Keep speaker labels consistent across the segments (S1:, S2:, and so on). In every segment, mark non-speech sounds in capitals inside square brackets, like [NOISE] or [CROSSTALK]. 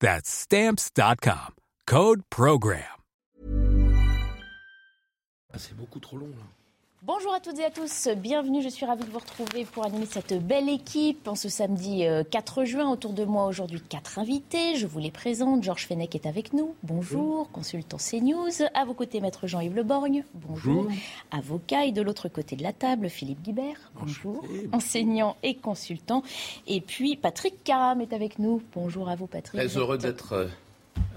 S1: That's stamps.com. Code Program.
S2: Ah, c'est beaucoup trop long là.
S3: Bonjour à toutes et à tous, bienvenue, je suis ravie de vous retrouver pour animer cette belle équipe en ce samedi 4 euh, juin. Autour de moi aujourd'hui quatre invités, je vous les présente. Georges Fenech est avec nous, bonjour, consultant CNews. À vos côtés, maître Jean-Yves Le Borgne, bonjour. Avocat et de l'autre côté de la table, Philippe Guibert, bonjour. Enseignant et consultant. Et puis Patrick Caram est avec nous, bonjour à vous Patrick.
S2: Très heureux d'être euh,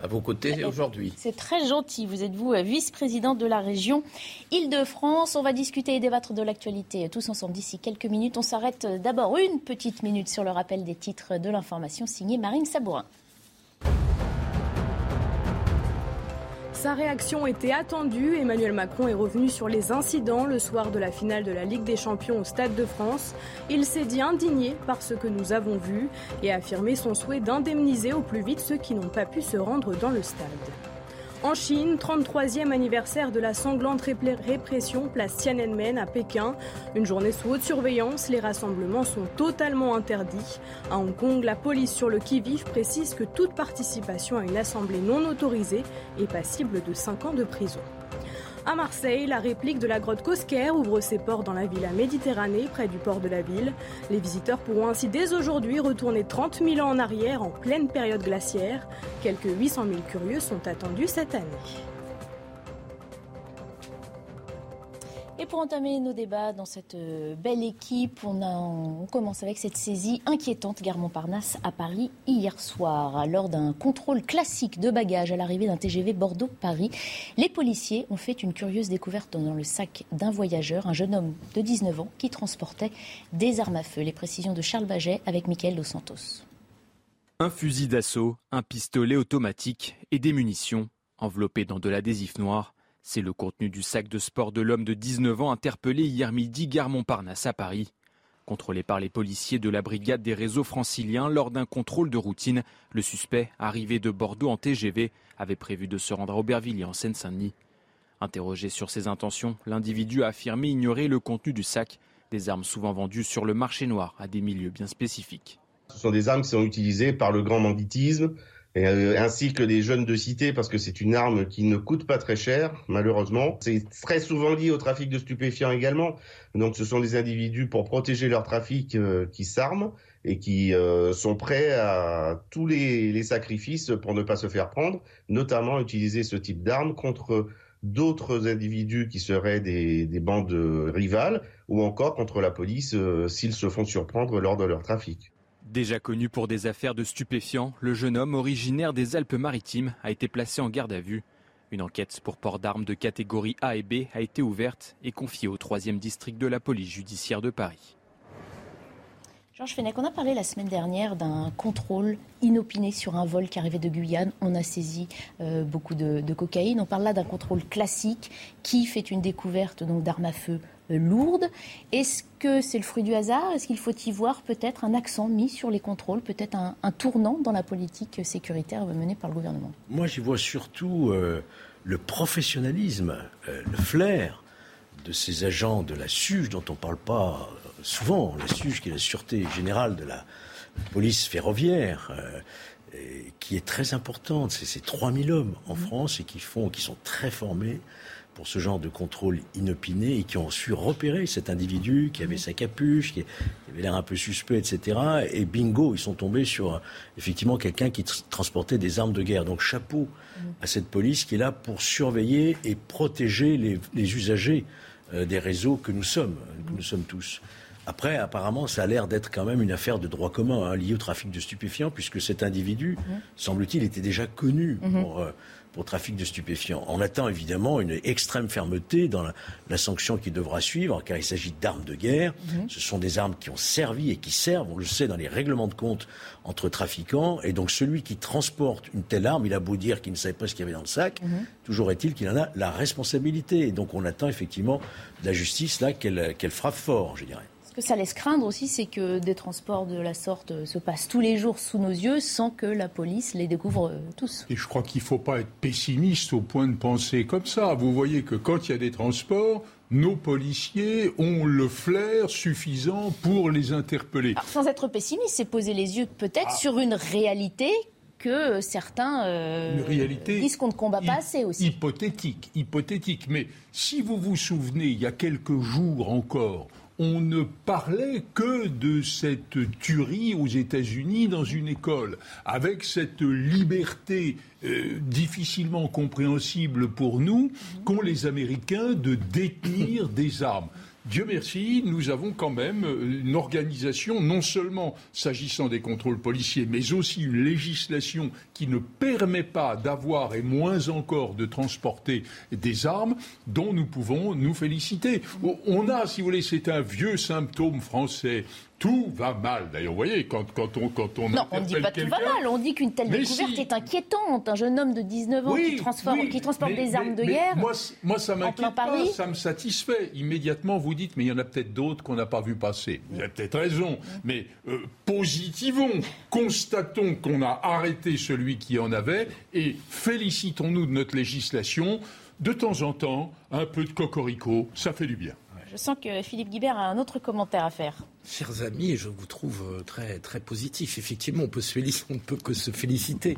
S2: à vos côtés aujourd'hui.
S3: C'est très gentil. Vous êtes vous vice-présidente de la région Île-de-France. On va discuter et débattre de l'actualité tous ensemble d'ici quelques minutes. On s'arrête d'abord une petite minute sur le rappel des titres de l'information signée Marine Sabourin.
S4: Sa réaction était attendue. Emmanuel Macron est revenu sur les incidents le soir de la finale de la Ligue des Champions au Stade de France. Il s'est dit indigné par ce que nous avons vu et a affirmé son souhait d'indemniser au plus vite ceux qui n'ont pas pu se rendre dans le stade. En Chine, 33e anniversaire de la sanglante répression place Tiananmen à Pékin. Une journée sous haute surveillance, les rassemblements sont totalement interdits. À Hong Kong, la police sur le qui-vive précise que toute participation à une assemblée non autorisée est passible de 5 ans de prison. À Marseille, la réplique de la grotte Cosquer ouvre ses portes dans la villa Méditerranée, près du port de la ville. Les visiteurs pourront ainsi dès aujourd'hui retourner 30 000 ans en arrière en pleine période glaciaire. Quelques 800 000 curieux sont attendus cette année.
S3: Pour entamer nos débats dans cette euh, belle équipe, on, commence avec cette saisie inquiétante gare Montparnasse à Paris hier soir. Lors d'un contrôle classique de bagages à l'arrivée d'un TGV Bordeaux-Paris, les policiers ont fait une curieuse découverte dans le sac d'un voyageur, un jeune homme de 19 ans qui transportait des armes à feu. Les précisions de Charles Baget avec Mickaël Dos Santos.
S5: Un fusil d'assaut, un pistolet automatique et des munitions enveloppées dans de l'adhésif noir. C'est le contenu du sac de sport de l'homme de 19 ans interpellé hier midi gare Montparnasse à Paris. Contrôlé par les policiers de la brigade des réseaux franciliens lors d'un contrôle de routine, le suspect, arrivé de Bordeaux en TGV, avait prévu de se rendre à Aubervilliers en Seine-Saint-Denis. Interrogé sur ses intentions, l'individu a affirmé ignorer le contenu du sac, des armes souvent vendues sur le marché noir à des milieux bien spécifiques.
S6: Ce sont des armes qui sont utilisées par le grand banditisme, euh, ainsi que des jeunes de cité parce que c'est une arme qui ne coûte pas très cher malheureusement. C'est très souvent lié au trafic de stupéfiants également. Donc ce sont des individus pour protéger leur trafic euh, qui s'arment et qui euh, sont prêts à tous les, sacrifices pour ne pas se faire prendre, notamment utiliser ce type d'arme contre d'autres individus qui seraient des, des, bandes rivales ou encore contre la police s'ils se font surprendre lors de leur trafic.
S5: Déjà connu pour des affaires de stupéfiants, le jeune homme originaire des Alpes-Maritimes a été placé en garde à vue. Une enquête pour port d'armes de catégorie A et B a été ouverte et confiée au 3e district de la police judiciaire de Paris.
S3: Georges Fenech, on a parlé la semaine dernière d'un contrôle inopiné sur un vol qui arrivait de Guyane. On a saisi euh, beaucoup de, cocaïne. On parle là d'un contrôle classique qui fait une découverte d'armes à feu lourde. Est-ce que c'est le fruit du hasard? Est-ce qu'il faut y voir peut-être un accent mis sur les contrôles, peut-être un, tournant dans la politique sécuritaire menée par le gouvernement?
S7: Moi, j'y vois surtout euh, le professionnalisme, euh, le flair de ces agents de la SUGE dont on ne parle pas souvent, la SUGE qui est la Sûreté Générale de la police ferroviaire. qui est très importante. C'est ces 3000 hommes en mmh. France et qui font, qui sont très formés pour ce genre de contrôle inopiné et qui ont su repérer cet individu qui avait sa capuche, qui avait l'air un peu suspect, etc. Et bingo, ils sont tombés sur effectivement quelqu'un qui transportait des armes de guerre. Donc chapeau à cette police qui est là pour surveiller et protéger les, usagers euh, des réseaux que nous sommes, que nous sommes tous. Après, apparemment, ça a l'air d'être quand même une affaire de droit commun hein, liée au trafic de stupéfiants, puisque cet individu, mhm. semble-t-il, était déjà connu mhm. pour, euh, pour trafic de stupéfiants. On attend évidemment une extrême fermeté dans la, sanction qui devra suivre, car il s'agit d'armes de guerre. Mhm. Ce sont des armes qui ont servi et qui servent, on le sait, dans les règlements de compte entre trafiquants. Et donc celui qui transporte une telle arme, il a beau dire qu'il ne savait pas ce qu'il y avait dans le sac, mhm. toujours est-il qu'il en a la responsabilité. Et donc on attend effectivement de la justice là qu'elle frappe fort, je dirais.
S3: Que ça laisse craindre aussi, c'est que des transports de la sorte se passent tous les jours sous nos yeux sans que la police les découvre euh, tous.
S8: Et je crois qu'il ne faut pas être pessimiste au point de penser comme ça. Vous voyez que quand il y a des transports, nos policiers ont le flair suffisant pour les interpeller.
S3: sans être pessimiste, c'est poser les yeux peut-être ah. sur une réalité que certains euh, disent qu'on ne combat pas assez aussi.
S8: Hypothétique, hypothétique. Mais si vous vous souvenez, il y a quelques jours encore, on ne parlait que de cette tuerie aux États-Unis dans une école, avec cette liberté euh, difficilement compréhensible pour nous qu'ont les Américains de détenir des armes. Dieu merci, nous avons quand même euh, une organisation, non seulement s'agissant des contrôles policiers, mais aussi une législation qui ne permet pas d'avoir et moins encore de transporter des armes dont nous pouvons nous féliciter. On a, si vous voulez, c'est un vieux symptôme français tout va mal. D'ailleurs, vous voyez, quand, quand on quand on
S3: Non, on ne dit pas tout va mal. On dit qu'une telle découverte est inquiétante. Un jeune homme de 19 ans qui, qui, transporte des armes de guerre.
S8: Moi, moi ça m'inquiète pas. Ça me satisfait. Immédiatement, vous dites, mais il y en a peut-être d'autres qu'on n'a pas vu passer. Vous avez peut-être raison. Mais euh, positivons, constatons qu'on a arrêté celui qui en avait et félicitons-nous de notre législation. De temps en temps, un peu de cocorico, ça fait du bien.
S3: Je sens que Philippe Guibert a un autre commentaire à faire.
S2: Chers amis, je vous trouve euh, très, très positif. Effectivement, on peut, se ne peut que se féliciter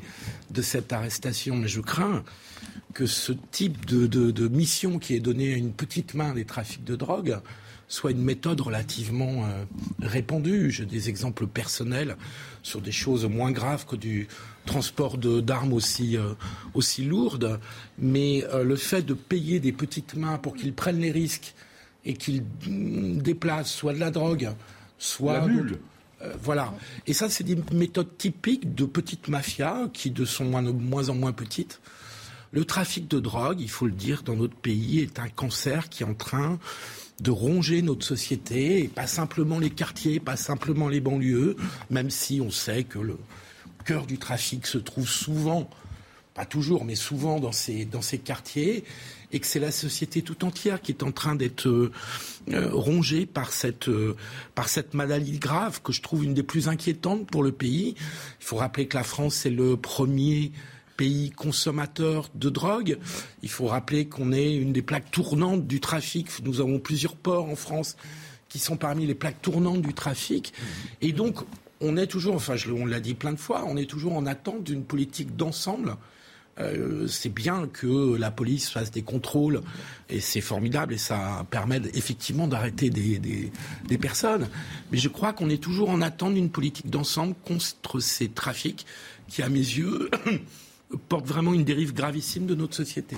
S2: de cette arrestation, mais je crains que ce type de, mission qui est donnée à une petite main des trafics de drogue soit une méthode relativement euh, répandue. J'ai des exemples personnels sur des choses moins graves que du transport d'armes aussi, euh, aussi lourdes. Mais le fait de payer des petites mains pour qu'ils prennent les risques et qu'il déplace soit de la drogue, soit...
S8: La
S2: euh, voilà. Et ça, c'est des méthodes typiques de petites mafias qui de sont moins, moins en moins petites. Le trafic de drogue, il faut le dire, dans notre pays, est un cancer qui est en train de ronger notre société, et pas simplement les quartiers, pas simplement les banlieues, même si on sait que le cœur du trafic se trouve souvent, pas toujours, mais souvent dans ces, dans ces quartiers et que c'est la société tout entière qui est en train d'être euh, euh, rongée par cette, euh, par cette maladie grave que je trouve une des plus inquiétantes pour le pays. Il faut rappeler que la France est le premier pays consommateur de drogue. Il faut rappeler qu'on est une des plaques tournantes du trafic. Nous avons plusieurs ports en France qui sont parmi les plaques tournantes du trafic. Et donc, on est toujours, enfin, on l'a dit plein de fois, on est toujours en attente d'une politique d'ensemble euh, c'est bien que la police fasse des contrôles et c'est formidable et ça permet effectivement d'arrêter des, personnes. Mais je crois qu'on est toujours en attente d'une politique d'ensemble contre ces trafics qui, à mes yeux, [COUGHS] portent vraiment une dérive gravissime de notre société.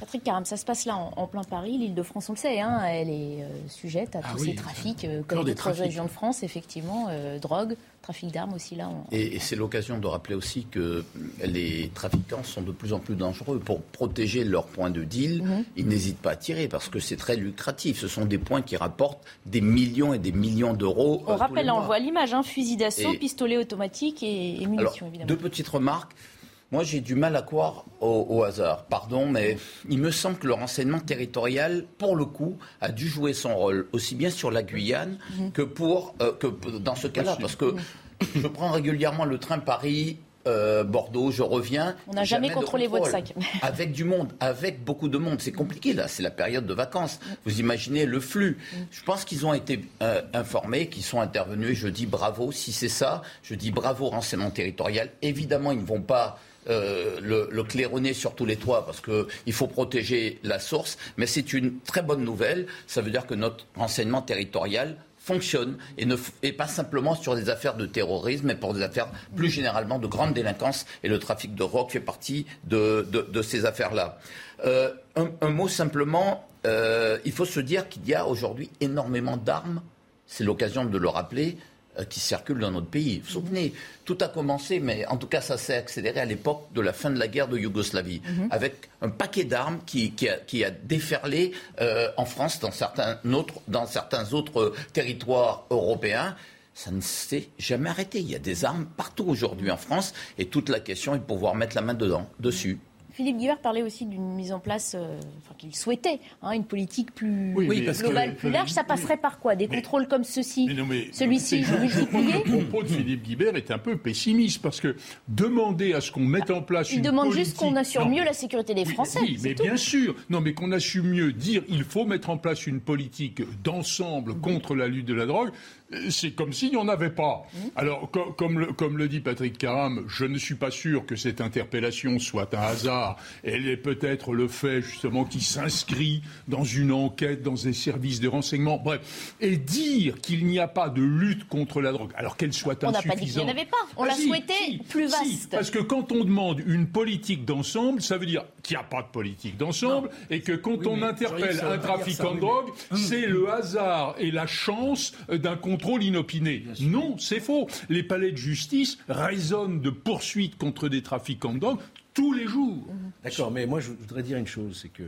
S3: Patrick Caram, ça se passe là en, plein Paris. L'île de France, on le sait, hein, elle est euh, sujette à ah tous ces trafics, euh, comme d'autres régions de France, effectivement, euh, drogue, trafic d'armes aussi là.
S2: Et, c'est l'occasion de rappeler aussi que les trafiquants sont de plus en plus dangereux. Pour protéger leur point de deal, mhm. ils n'hésitent pas à tirer parce que c'est très lucratif. Ce sont des points qui rapportent des millions et des millions d'euros.
S3: On rappelle, on voit l'image, hein, fusil d'assaut, pistolet automatique et, munitions, évidemment.
S2: Deux petites remarques. Moi, j'ai du mal à croire au, hasard. Pardon, mais il me semble que le renseignement territorial, pour le coup, a dû jouer son rôle, aussi bien sur la Guyane mhm. que, pour, euh, que dans ce cas-là. Parce que je prends régulièrement le train Paris. Euh, Bordeaux, je reviens.
S3: On n'a jamais, contrôlé votre sac. [LAUGHS]
S2: avec du monde, avec beaucoup de monde. C'est compliqué là, c'est la période de vacances. Vous imaginez le flux. Je pense qu'ils ont été euh, informés, qu'ils sont intervenus. Je dis bravo. Si c'est ça, je dis bravo renseignement territorial. Évidemment, ils ne vont pas
S9: euh, le, le, claironner sur tous les toits parce qu'il faut protéger la source, mais c'est une très bonne nouvelle. Ça veut dire que notre renseignement territorial fonctionne et, ne, pas simplement sur des affaires de terrorisme, mais pour des affaires plus généralement de grande délinquance. Et le trafic de rock fait partie de, ces affaires-là. Euh, un, mot simplement, euh, il faut se dire qu'il y a aujourd'hui énormément d'armes, c'est l'occasion de le rappeler, qui circulent dans notre pays. Vous vous souvenez, tout a commencé, mais en tout cas ça s'est accéléré à l'époque de la fin de la guerre de Yougoslavie, mm -hmm. avec un paquet d'armes qui, qui, qui, a, déferlé euh, en France, dans certains, autres, dans certains autres territoires européens ça ne s'est jamais arrêté. Il y a des armes partout aujourd'hui en France et toute la question est de pouvoir mettre la main dedans, dessus.
S3: Philippe Guibert parlait aussi d'une mise en place, euh, enfin, qu'il souhaitait, hein, une politique plus oui, globale, plus large. Ça passerait par quoi? Des mais, contrôles comme ceci Celui-ci, je multiplié
S8: Le propos de Philippe Guibert est un peu pessimiste parce que demander à ce qu'on mette en place
S3: Il
S8: une
S3: demande
S8: politique...
S3: juste qu'on assure non, mieux la sécurité des Français.
S8: Oui, mais
S3: tout.
S8: bien sûr. Non, mais qu'on assume mieux dire il faut mettre en place une politique d'ensemble contre la lutte de la drogue c'est comme s'il n'y en avait pas. Mmh. Alors, com comme, le, comme, le, dit Patrick Caram, je ne suis pas sûr que cette interpellation soit un hasard. Elle est peut-être le fait, justement, qui s'inscrit dans une enquête, dans des services de renseignement. Bref. Et dire qu'il n'y a pas de lutte contre la drogue, alors qu'elle soit
S3: on
S8: insuffisante.
S3: On n'a pas dit qu'il n'y en avait pas. On l'a
S8: si,
S3: souhaité
S8: si,
S3: plus vaste.
S8: Si, parce que quand on demande une politique d'ensemble, ça veut dire qu'il n'y a pas de politique d'ensemble et que quand oui, on interpelle un trafiquant de drogue, c'est le hasard et la chance d'un contrôle inopiné. Non, c'est faux. Les palais de justice résonnent de poursuites contre des trafiquants de drogue tous les jours.
S7: D'accord, mais moi je voudrais dire une chose, c'est que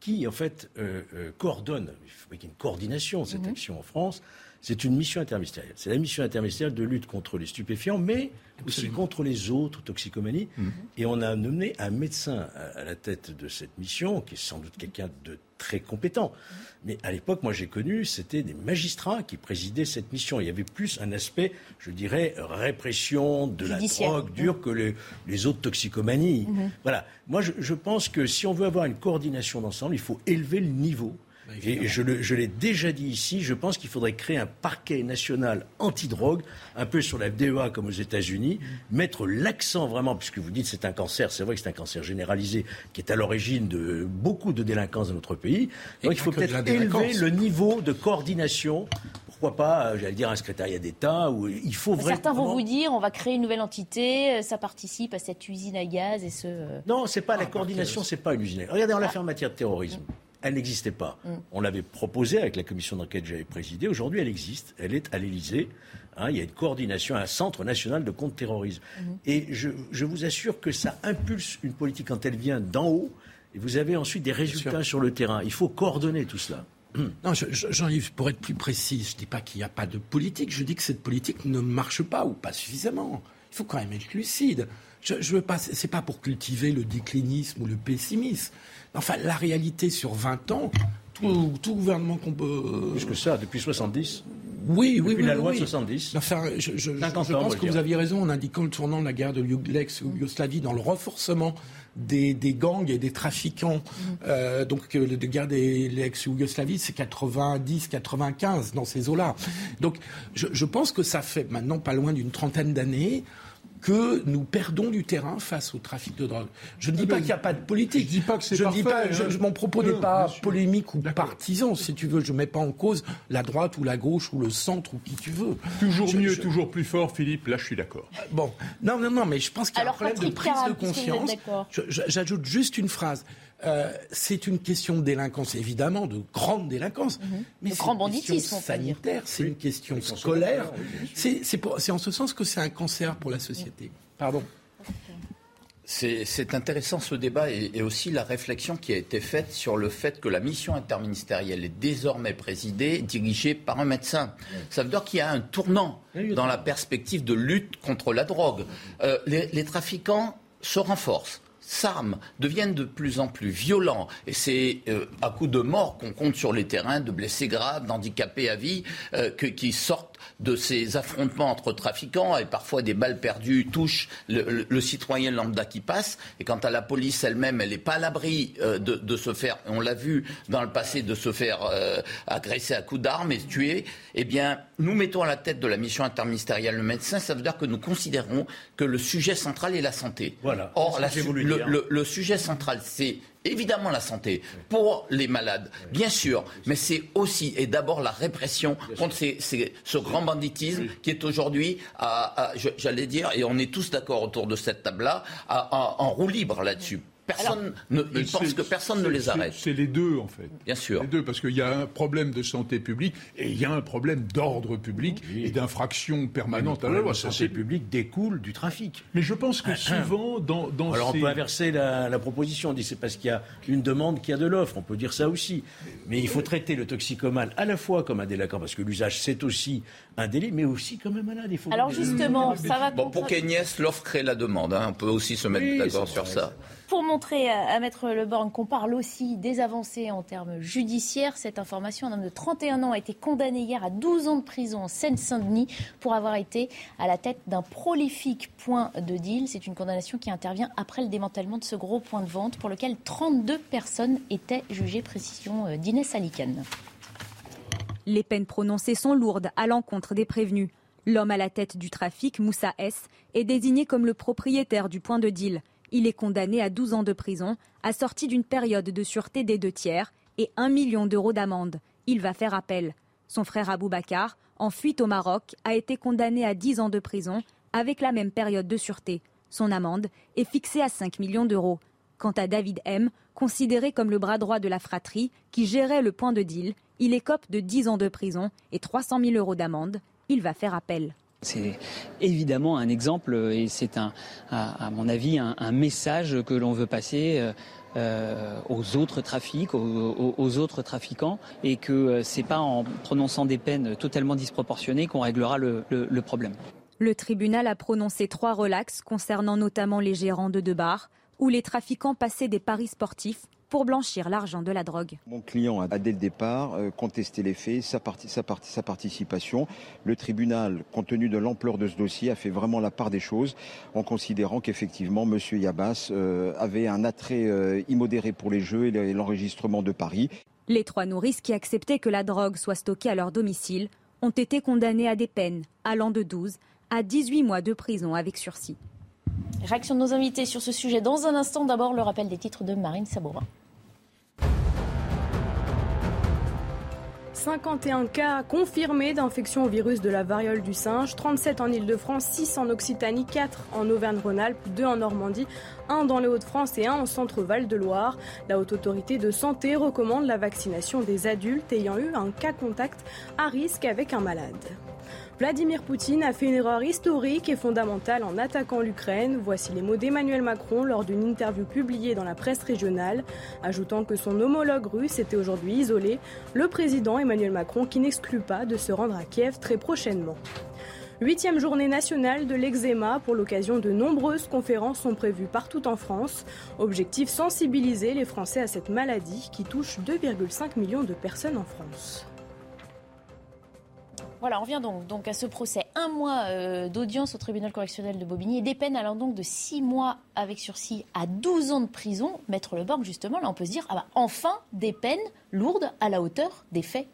S7: qui en fait euh, euh, coordonne, il faut qu'il y ait une coordination de cette mmh. action en France, c'est une mission interministérielle. C'est la mission interministérielle de lutte contre les stupéfiants, mais aussi contre les autres toxicomanies. Mmh. Et on a nommé un médecin à, à, la tête de cette mission, qui est sans doute quelqu'un de très compétent. Mmh. Mais à l'époque, moi j'ai connu, c'était des magistrats qui présidaient cette mission. Il y avait plus un aspect, je dirais, répression de
S3: Judiciaire.
S7: la drogue dure que les, les, autres toxicomanies. Mmh. Voilà. Moi je, je pense que si on veut avoir une coordination d'ensemble, il faut élever le niveau. Et je, le, je l'ai déjà dit ici, je pense qu'il faudrait créer un parquet national antidrogue, un peu sur la FDA comme aux États-Unis, mettre l'accent vraiment, puisque vous dites c'est un cancer, c'est vrai que c'est un cancer généralisé qui est à l'origine de beaucoup de délinquance dans notre pays. Donc il faut peut-être élever le niveau de coordination pourquoi pas, j'allais dire, un secrétariat d'État où il faut vraiment.
S3: Certains vont vous dire, on va créer une nouvelle entité, ça participe à cette usine à gaz et ce.
S7: Non, c'est pas ah, la coordination, c'est pas une usine. Regardez, on l'a fait en matière de terrorisme. Elle n'existait pas. Mm. On l'avait proposée avec la commission d'enquête que j'avais présidée. Aujourd'hui, elle existe. Elle est à l'Élysée. Hein, il y a une coordination, un centre national de contre-terrorisme. Mm. Et je, je, vous assure que ça impulse une politique quand elle vient d'en haut. Et vous avez ensuite des résultats sur le terrain. Il faut coordonner tout cela. [CLEARS THROAT]
S2: Non, Jean-Yves, pour être plus précis, je ne dis pas qu'il n'y a pas de politique, je dis que cette politique ne marche pas ou pas suffisamment. Il faut quand même être lucide. Je, je veux pas, c'est pas pour cultiver le déclinisme ou le pessimisme. Enfin, la réalité sur 20 ans, tout, tout gouvernement qu'on peut.
S7: Plus que ça, depuis 70
S2: oui,
S7: Depuis
S2: oui, oui.
S7: la loi
S2: oui.
S7: 70.
S2: Enfin, je, je, pense que vous aviez raison en indiquant le tournant de la guerre de l'ex-Yougoslavie dans le renforcement des, des, gangs et des trafiquants. Mmh. Euh, donc, la guerre de l'ex-Yougoslavie, c'est 90-95 dans ces eaux-là. Donc, je, je pense que ça fait maintenant pas loin d'une trentaine d'années que nous perdons du terrain face au trafic de drogue. Je ne dis ah pas qu'il n'y a pas de politique.
S8: Je dis pas que c'est
S2: je
S8: parfait.
S2: Dis pas,
S8: hein.
S2: je, mon propos n'est pas polémique ou partisan, si tu veux. Je ne mets pas en cause la droite ou la gauche ou le centre ou qui tu veux.
S8: Toujours
S2: je,
S8: mieux, je... toujours plus fort, Philippe. Là, je suis d'accord.
S2: Bon, non, non, non, mais je pense qu'il y a
S3: Alors,
S2: un problème
S3: Patrick
S2: de prise de conscience. J'ajoute juste une phrase. Euh, c'est une question de délinquance, évidemment, de grande délinquance,
S3: -hmm.
S2: mais
S3: c'est une
S2: question sanitaire, c'est oui. une question scolaire. C'est en ce sens que c'est un cancer pour la société. Pardon.
S9: C'est intéressant ce débat et, et, aussi la réflexion qui a été faite sur le fait que la mission interministérielle est désormais présidée, dirigée par un médecin. Ça veut dire qu'il y a un tournant dans la perspective de lutte contre la drogue. Euh, les, les trafiquants se renforcent s'arment, deviennent de plus en plus violents. Et c'est euh, à coup de mort qu'on compte sur les terrains, de blessés graves, d'handicapés à vie, euh, qui sortent de ces affrontements entre trafiquants et parfois des balles perdues touchent le, citoyen lambda qui passe. Et quant à la police elle-même, elle n'est pas à l'abri euh, de, se faire, on l'a vu dans le passé, de se faire euh, agresser à coups d'armes et tuer. Eh bien, nous mettons à la tête de la mission interministérielle le médecin. Ça veut dire que nous considérons que le sujet central est la santé.
S7: Voilà.
S9: Or, le sujet central, c'est évidemment la santé pour les malades, bien sûr, mais c'est aussi et d'abord la répression contre ce grand banditisme qui est aujourd'hui, j'allais dire, et on est tous d'accord autour de cette table-là, en roue libre là-dessus. Personne ne, ils pensent que personne ne les arrête.
S8: C'est les deux, en fait.
S9: Bien sûr.
S8: Les deux, parce qu'il y a un problème de santé publique et il y a un problème d'ordre public et d'infraction permanente à la loi. La
S7: santé publique découle du trafic.
S8: Mais je pense que souvent, dans, dans
S7: Alors
S8: on
S7: peut inverser la, proposition. On dit c'est parce qu'il y a une demande qu'il y a de l'offre. On peut dire ça aussi. Mais il faut traiter le toxicomane à la fois comme un délinquant, parce que l'usage c'est aussi un délit, mais aussi comme un malade.
S3: Alors justement, ça va.
S9: Bon, pour qu'Agnès, l'offre crée la demande. Hein. On peut aussi se mettre d'accord sur ça.
S3: Pour montrer à Maître Leborgne qu'on parle aussi des avancées en termes judiciaires, cette information, un homme de 31 ans a été condamné hier à 12 ans de prison en Seine-Saint-Denis pour avoir été à la tête d'un prolifique point de deal. C'est une condamnation qui intervient après le démantèlement de ce gros point de vente pour lequel 32 personnes étaient jugées. Précision euh, d'Inès Alicane.
S10: Les peines prononcées sont lourdes à l'encontre des prévenus. L'homme à la tête du trafic, Moussa S, est désigné comme le propriétaire du point de deal. Il est condamné à 12 ans de prison, assorti d'une période de sûreté des deux tiers et 1 million d'euros d'amende. Il va faire appel. Son frère Abou Bakar, en fuite au Maroc, a été condamné à 10 ans de prison avec la même période de sûreté. Son amende est fixée à 5 millions d'euros. Quant à David M, considéré comme le bras droit de la fratrie qui gérait le point de deal, il écope de 10 ans de prison et 300 000 euros d'amende. Il va faire appel.
S11: C'est évidemment un exemple et c'est un, à, mon avis un, message que l'on veut passer euh, euh, aux autres trafics, aux, autres trafiquants, et que euh, c'est pas en prononçant des peines totalement disproportionnées qu'on réglera le, le, problème.
S10: Le tribunal a prononcé trois relax concernant notamment les gérants de deux bars, où les trafiquants passaient des paris sportifs pour blanchir l'argent de la drogue.
S12: Mon client a dès le départ euh, contesté les faits, sa, sa, participation. Le tribunal, compte tenu de l'ampleur de ce dossier, a fait vraiment la part des choses en considérant qu'effectivement M. Yabas euh, avait un attrait euh, immodéré pour les jeux et l'enregistrement de paris.
S10: Les trois nourrices qui acceptaient que la drogue soit stockée à leur domicile ont été condamnées à des peines allant de 12 à 18 mois de prison avec sursis.
S3: Réaction de nos invités sur ce sujet dans un instant. D'abord, le rappel des titres de Marine Sabourin.
S4: 51 cas confirmés d'infection au virus de la variole du singe, 37 en Ile-de-France, 6 en Occitanie, 4 en Auvergne-Rhône-Alpes, 2 en Normandie, 1 dans les Hauts-de-France et 1 en Centre-Val de Loire. La Haute Autorité de Santé recommande la vaccination des adultes ayant eu un cas contact à risque avec un malade. Vladimir Poutine a fait une erreur historique et fondamentale en attaquant l'Ukraine. Voici les mots d'Emmanuel Macron lors d'une interview publiée dans la presse régionale, ajoutant que son homologue russe était aujourd'hui isolé, le président Emmanuel Macron qui n'exclut pas de se rendre à Kiev très prochainement. Huitième journée nationale de l'eczéma. Pour l'occasion, de nombreuses conférences sont prévues partout en France. Objectif sensibiliser les Français à cette maladie qui touche 2,5 millions de personnes en France.
S3: Voilà, on revient donc, donc à ce procès. Un mois euh, d'audience au tribunal correctionnel de Bobigny et des peines allant donc de 6 mois avec sursis à 12 ans de prison. Maître Leborg, justement, là on peut se dire, ah bah, enfin des peines lourdes à la hauteur des faits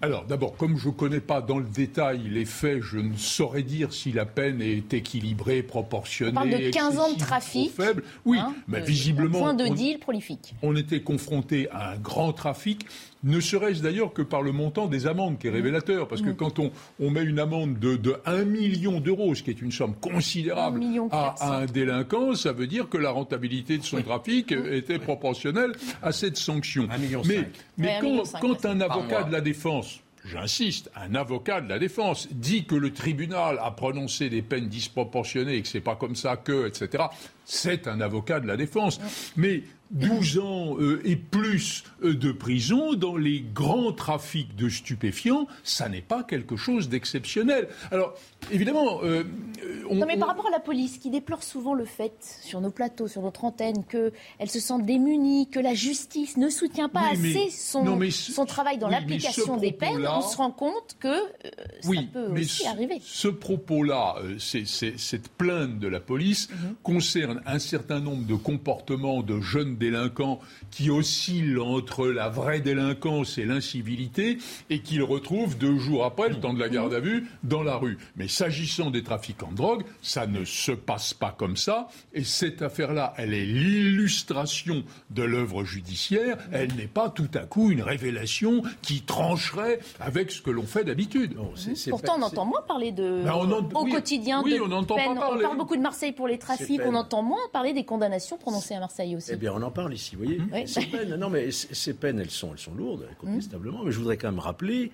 S8: alors d'abord, comme je ne connais pas dans le détail les faits, je ne saurais dire si la peine est équilibrée, proportionnée. On
S3: parle de 15 ans de trafic.
S8: Faible. Oui, hein, mais visiblement.
S3: Point de deal prolifique.
S8: On était confronté à un grand trafic, ne serait-ce d'ailleurs que par le montant des amendes qui est révélateur. Parce que mmh. quand on, on, met une amende de, de 1 million d'euros, ce qui est une somme considérable à, un délinquant, ça veut dire que la rentabilité de son trafic mmh. était proportionnelle à cette sanction.
S7: 1 million
S8: mais, mais quand, quand un avocat de la défense j'insiste, un avocat de la défense dit que le tribunal a prononcé des peines disproportionnées et que c'est pas comme ça que, etc. C'est un avocat de la défense. Mais 12 ans euh, et plus euh, de prison dans les grands trafics de stupéfiants, ça n'est pas quelque chose d'exceptionnel. Alors, évidemment, euh, on,
S3: Non, mais par
S8: on-
S3: rapport à la police, qui déplore souvent le fait, sur nos plateaux, sur notre antenne, qu'elle se sent démunie, que la justice ne soutient pas
S8: Oui, mais-
S3: assez son,
S8: non, mais ce-
S3: son travail dans
S8: oui,
S3: l'application des peines, on se rend compte que euh, ça peut
S8: mais
S3: aussi
S8: ce,
S3: arriver.
S8: ce propos-là, cette plainte de la police
S3: Mhm.
S8: Concerne un certain nombre de comportements de jeunes délinquants qui oscillent entre la vraie délinquance et l'incivilité et qu'ils retrouvent deux jours après, le temps de la garde à vue, dans la rue. Mais s'agissant des trafiquants de drogue, ça ne se passe pas comme ça. Et cette affaire-là, elle est l'illustration de l'œuvre judiciaire. Elle n'est pas tout à coup une révélation qui trancherait avec ce que l'on fait d'habitude.
S3: Pourtant, on entend moins parler de,
S8: Ben, on en-
S3: au
S8: oui,
S3: quotidien
S8: oui,
S3: de
S8: on pas
S3: peine. On parle beaucoup de Marseille pour les trafics, on entend moins parler des condamnations prononcées à Marseille aussi.
S7: Eh bien, on en parle ici, vous voyez.
S3: Oui.
S7: Ces [LAUGHS] peines, non, mais ces peines, elles sont, elles sont lourdes, incontestablement. Mais je voudrais quand même rappeler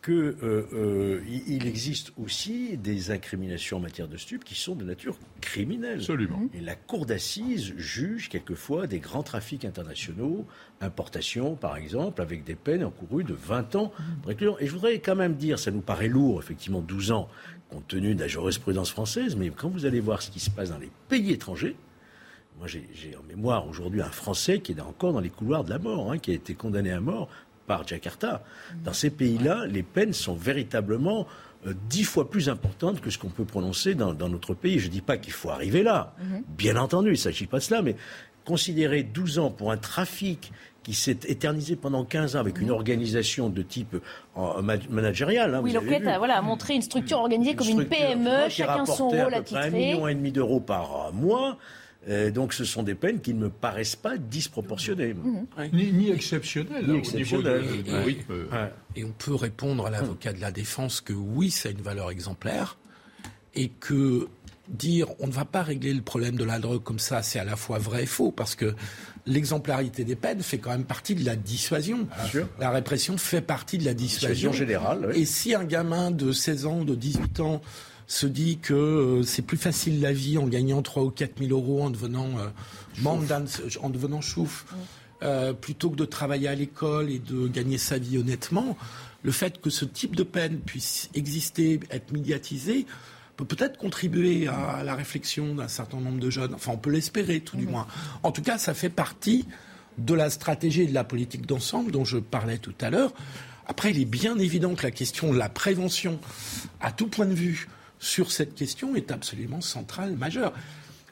S7: que euh, euh, il existe aussi des incriminations en matière de stupes qui sont de nature criminelle.
S8: Absolument.
S7: Et la cour d'assises juge quelquefois des grands trafics internationaux, importation par exemple, avec des peines encourues de 20 ans. réclusion. Et je voudrais quand même dire, ça nous paraît lourd, effectivement, 12 ans, compte tenu de la jurisprudence française, mais quand vous allez voir ce qui se passe dans les pays étrangers, moi, j'ai en mémoire aujourd'hui un Français qui est encore dans les couloirs de la mort, hein, qui a été condamné à mort par Jakarta. Dans ces pays-là, les peines sont véritablement euh, dix fois plus importantes que ce qu'on peut prononcer dans, dans notre pays. Je ne dis pas qu'il faut arriver là. Bien entendu, il ne s'agit pas de cela, mais considérer 12 ans pour un trafic qui s'est éternisé pendant 15 ans avec une organisation de type euh, ma- managérial. hein,
S3: oui, l'enquête a voilà, montré une structure organisée comme une PME,
S7: qui
S3: chacun son rôle
S7: à peu près un
S3: attitré.
S7: million et demi d'euros par mois. Euh, donc ce sont des peines qui ne me paraissent pas disproportionnées.
S3: Mhm.
S8: Ni, ni exceptionnel.
S7: Ni
S8: hein,
S7: exceptionnel.
S8: Au niveau de- de
S2: Ouais.
S8: rythme.
S7: Ouais.
S2: Et on peut répondre à l'avocat de la défense que oui, ça a une valeur exemplaire et que dire on ne va pas régler le problème de la drogue comme ça, c'est à la fois vrai et faux parce que l'exemplarité des peines fait quand même partie de la dissuasion.
S7: sûr.
S2: La répression fait partie de la dissuasion.
S7: Générale, oui.
S2: Et si un gamin de 16 ans, de 18 ans se dit que euh, c'est plus facile la vie en gagnant 3 ou 4 000 euros en devenant euh, membre d'un- en devenant chouf, euh, plutôt que de travailler à l'école et de gagner sa vie honnêtement, le fait que ce type de peine puisse exister, être médiatisé, peut peut-être contribuer à la réflexion d'un certain nombre de jeunes. Enfin, on peut l'espérer, tout du moins. En tout cas, ça fait partie de la stratégie et de la politique d'ensemble dont je parlais tout à l'heure. Après, il est bien évident que la question de la prévention, à tout point de vue, sur cette question est absolument centrale, majeure.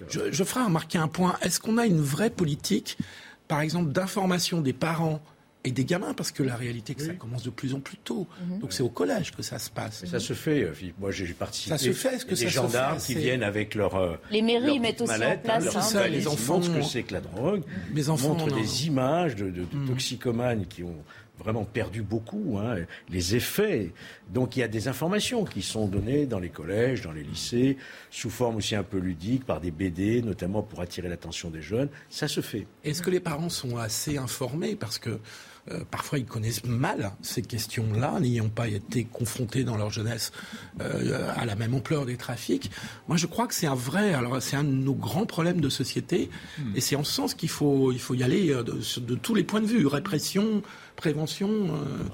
S2: Je, je ferai remarquer un point. Est-ce qu'on a une vraie politique, par exemple, d'information des parents et des gamins Parce que la réalité, que ça commence de plus en plus tôt. Donc c'est au collège que ça se passe.
S7: Ça se fait, euh, Philippe. Moi, j'ai participé.
S2: Ça se fait, est-ce que se
S7: gendarmes
S2: fait
S7: qui viennent avec leur. euh,
S3: Les mairies
S7: leur
S3: mettent aussi en
S7: mallette,
S3: place,
S7: leur
S3: hein,
S2: ça, les enfants
S7: montrent ce que c'est que la drogue.
S2: Mes
S7: Ils
S2: enfants
S7: montrent
S2: en ont.
S7: des images de, de- de toxicomanes qui ont vraiment perdu beaucoup, hein, les effets. Donc il y a des informations qui sont données dans les collèges, dans les lycées, sous forme aussi un peu ludique, par des BD, notamment pour attirer l'attention des jeunes. Ça se fait.
S2: Est-ce que les parents sont assez informés? Parce que euh, parfois ils connaissent mal ces questions-là, n'ayant pas été confrontés dans leur jeunesse euh, à la même ampleur des trafics. Moi, je crois que c'est un vrai, alors c'est un de nos grands problèmes de société, et c'est en ce sens qu'il faut, il faut y aller euh, de tous les points de vue, répression, prévention. euh,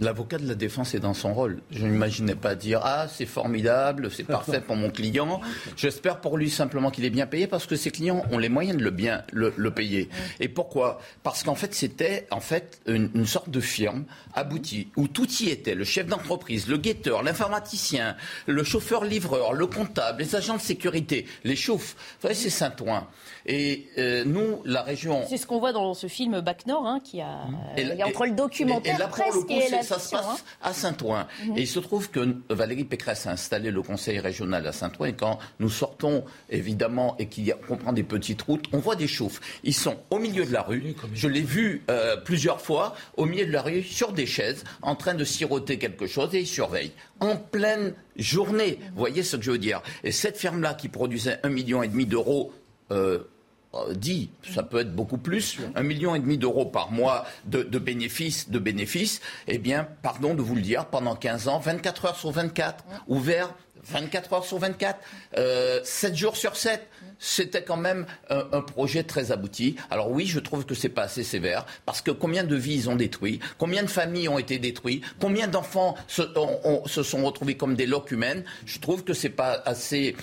S9: L'avocat de la défense est dans son rôle. Je n'imaginais pas dire Ah, c'est formidable, c'est parfait pour mon client. J'espère pour lui simplement qu'il est bien payé parce que ses clients ont les moyens de le bien le, le payer. Et pourquoi? Parce qu'en fait, c'était en fait une, une sorte de firme aboutie où tout y était le chef d'entreprise, le guetteur, l'informaticien, le chauffeur-livreur, le comptable, les agents de sécurité, les chauffes. Vous voyez, c'est Saint-Ouen. Et euh, nous, la région.
S3: C'est ce qu'on voit dans ce film Bac Nord, hein, qui a
S9: Et
S3: il
S9: là-
S3: y a entre le documentaire
S9: et là, pour le
S3: presque
S9: coup,
S3: et la
S9: ça se passe
S3: hein.
S9: à Saint-Ouen. Et il se trouve que Valérie Pécresse a installé le conseil régional à Saint-Ouen. Et quand nous sortons, évidemment, et qu'on prend des petites routes, on voit des chauffes. Ils sont au milieu de la rue. Je l'ai vu euh, plusieurs fois, au milieu de la rue, sur des chaises, en train de siroter quelque chose, et ils surveillent. En pleine journée. Vous voyez ce que je veux dire Et cette ferme-là, qui produisait un million et demi d'euros, euh, euh, dit, ça peut être beaucoup plus, un million et demi d'euros par mois de, de bénéfices, de bénéfices, eh bien, pardon de vous le dire, pendant 15 ans, 24 heures sur 24, ouvert 24 heures sur 24, euh, 7 jours sur 7. C'était quand même un, un, projet très abouti. Alors oui, je trouve que c'est pas assez sévère parce que combien de vies ils ont détruit, combien de familles ont été détruites, combien d'enfants se, se, sont retrouvés comme des locumènes. Je trouve que c'est pas assez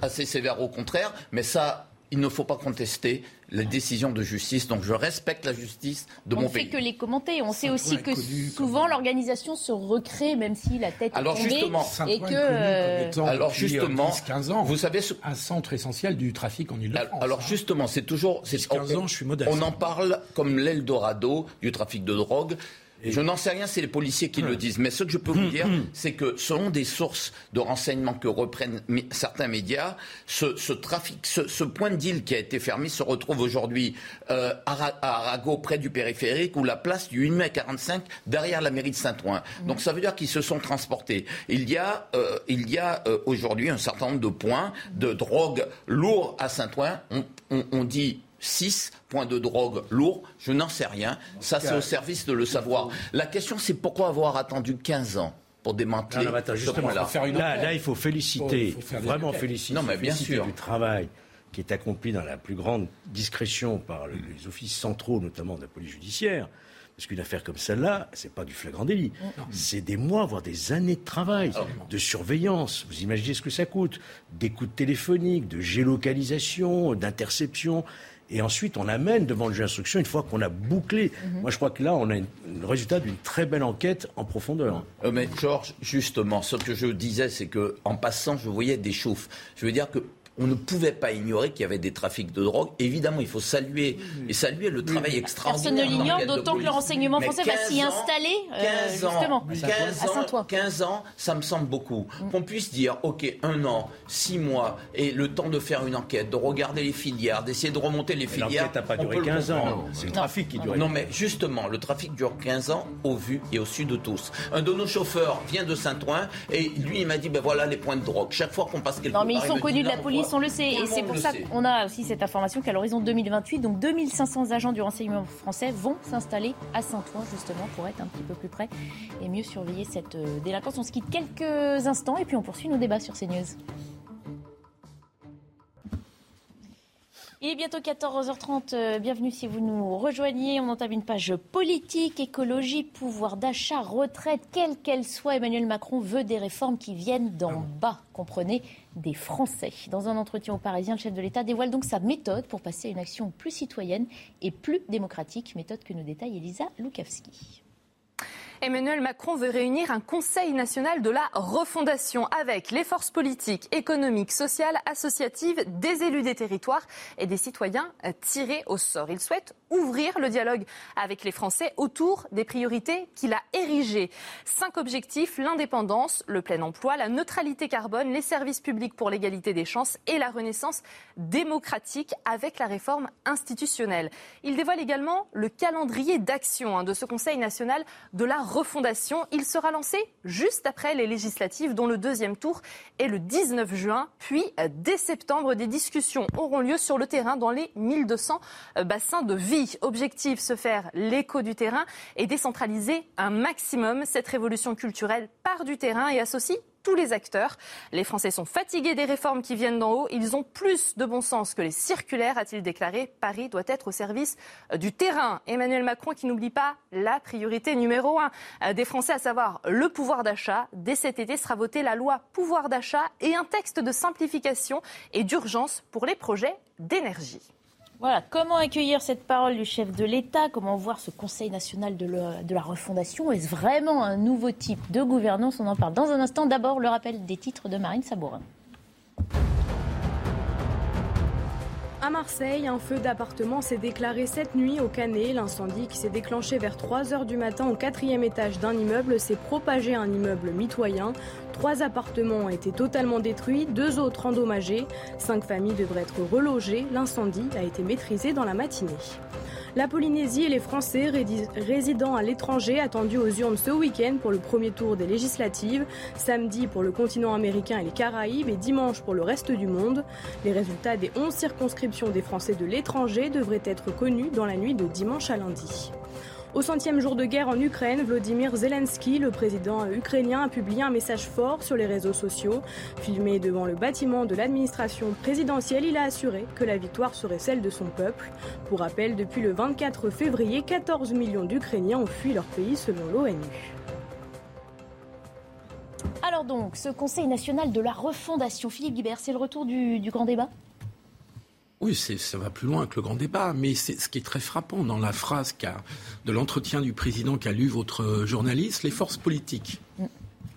S9: assez sévère au contraire, mais ça il ne faut pas contester les décisions de justice. Donc je respecte la justice de mon pays.
S3: On ne fait que les commenter. On sait aussi que souvent l'organisation se recrée, même si la tête
S9: alors
S3: est tombée.
S9: Justement,
S3: et que
S2: euh...
S9: alors justement,
S2: 15 ans,
S9: vous savez, ce...
S2: un centre essentiel du trafic en Ile-de-France.
S9: Alors justement, c'est toujours,
S2: 15 ans, je suis modeste.
S9: On en parle comme l'Eldorado du trafic de drogue. Je n'en sais rien, c'est les policiers qui le disent. Mais ce que je peux vous dire, c'est que selon des sources de renseignement que reprennent certains médias, ce, trafic, ce, point de deal qui a été fermé se retrouve aujourd'hui euh, à, Arago, près du périphérique, ou la place du 8 mai 45, derrière la mairie de Saint-Ouen. Donc ça veut dire qu'ils se sont transportés. Il y a, euh, il y a euh, aujourd'hui un certain nombre de points de drogue lourds à Saint-Ouen. on dit 6 points de drogue lourds, je n'en sais rien. Ça, c'est au service de le savoir. La question, c'est pourquoi avoir attendu 15 ans pour démanteler
S7: non, non, justement, là. Là, là, il faut féliciter, faut, vraiment féliciter,
S9: non, mais bien sûr.
S7: du travail qui est accompli dans la plus grande discrétion par les offices centraux, notamment de la police judiciaire. Parce qu'une affaire comme celle-là, c'est pas du flagrant délit. C'est des mois, voire des années de travail, de surveillance. Vous imaginez ce que ça coûte D'écoute téléphonique, de géolocalisation, d'interception. Et ensuite, on amène devant le juge d'instruction une fois qu'on a bouclé. Mhm. Moi, je crois que là, on a le résultat d'une très belle enquête en profondeur.
S9: Euh, mais Georges, justement, ce que je disais, c'est que en passant, je voyais des chauffes. Je veux dire que on ne pouvait pas ignorer qu'il y avait des trafics de drogue. Évidemment, il faut saluer et saluer le travail extraordinaire.
S3: Personne ne l'ignore, d'autant que le renseignement français va s'y installer 15 euh, justement
S9: 15 ans, 15 ans, ça me semble beaucoup. Mm. Qu'on puisse dire, ok, un an, six mois, et le temps de faire une enquête, de regarder les filières, d'essayer de remonter les filières.
S7: L'enquête n'a pas duré 15 ans. C'est le trafic qui dure.
S9: Non, mais justement, le trafic dure 15 ans au vu et au su de tous. Un de nos chauffeurs vient de Saint-Ouen et lui, il m'a dit, ben voilà les points de drogue. Chaque fois qu'on passe quelque
S3: part. Non, mais ils sont connus de la police on le sait. et c'est pour ça qu'on a aussi cette information qu'à l'horizon 2028, donc 2500 agents du renseignement français vont s'installer à Saint-Ouen, justement, pour être un petit peu plus près et mieux surveiller cette euh, délinquance. On se quitte quelques instants et puis on poursuit nos débats sur CNews. Il est bientôt 14h30. Euh, bienvenue si vous nous rejoignez. On entame une page politique, écologie, pouvoir d'achat, retraite, quelle qu'elle soit. Emmanuel Macron veut des réformes qui viennent d'en bas, comprenez, des Français. Dans un entretien au Parisien, le chef de l'État dévoile donc sa méthode pour passer à une action plus citoyenne et plus démocratique, méthode que nous détaille Elisa Lukavski.
S13: Emmanuel Macron veut réunir un Conseil national de la refondation avec les forces politiques, économiques, sociales, associatives, des élus des territoires et des citoyens tirés au sort. Il souhaite ouvrir le dialogue avec les Français autour des priorités qu'il a érigées. Cinq objectifs, l'indépendance, le plein emploi, la neutralité carbone, les services publics pour l'égalité des chances et la renaissance démocratique avec la réforme institutionnelle. Il dévoile également le calendrier d'action hein, de ce Conseil national de la refondation. Il sera lancé juste après les législatives dont le deuxième tour est le 19 juin. Puis, euh, dès septembre, des discussions auront lieu sur le terrain dans les 1200 euh, bassins de vie. Objectif, se faire l'écho du terrain et décentraliser un maximum. Cette révolution culturelle part du terrain et associe tous les acteurs. Les Français sont fatigués des réformes qui viennent d'en haut. Ils ont plus de bon sens que les circulaires, a-t-il déclaré. Paris doit être au service euh, du terrain. Emmanuel Macron qui n'oublie pas la priorité numéro un euh, des Français, à savoir le pouvoir d'achat. Dès cet été sera votée la loi pouvoir d'achat et un texte de simplification et d'urgence pour les projets d'énergie.
S3: Voilà, comment accueillir cette parole du chef de l'État? Comment voir ce Conseil national de, la refondation? Est-ce vraiment un nouveau type de gouvernance? On en parle dans un instant. D'abord, le rappel des titres de Marine Sabourin.
S4: À Marseille, un feu d'appartement s'est déclaré cette nuit au Canet. L'incendie qui s'est déclenché vers 3 h du matin au quatrième étage d'un immeuble s'est propagé à un immeuble mitoyen. Trois appartements ont été totalement détruits, deux autres endommagés. Cinq familles devraient être relogées. L'incendie a été maîtrisé dans la matinée. La Polynésie et les Français résidant à l'étranger attendus aux urnes ce week-end pour le premier tour des législatives, samedi pour le continent américain et les Caraïbes et dimanche pour le reste du monde. Les résultats des 11 circonscriptions des Français de l'étranger devraient être connus dans la nuit de dimanche à lundi. Au centième jour de guerre en Ukraine, Vladimir Zelensky, le président ukrainien, a publié un message fort sur les réseaux sociaux. Filmé devant le bâtiment de l'administration présidentielle, il a assuré que la victoire serait celle de son peuple. Pour rappel, depuis le 24 février, 14 millions d'Ukrainiens ont fui leur pays selon l'ONU.
S3: Alors donc, ce Conseil national de la refondation, Philippe Guibert, c'est le retour du, grand débat?
S2: Oui, ça va plus loin que le grand débat, mais c'est ce qui est très frappant dans la phrase de l'entretien du président qu'a lu votre journaliste, les forces politiques. Mm.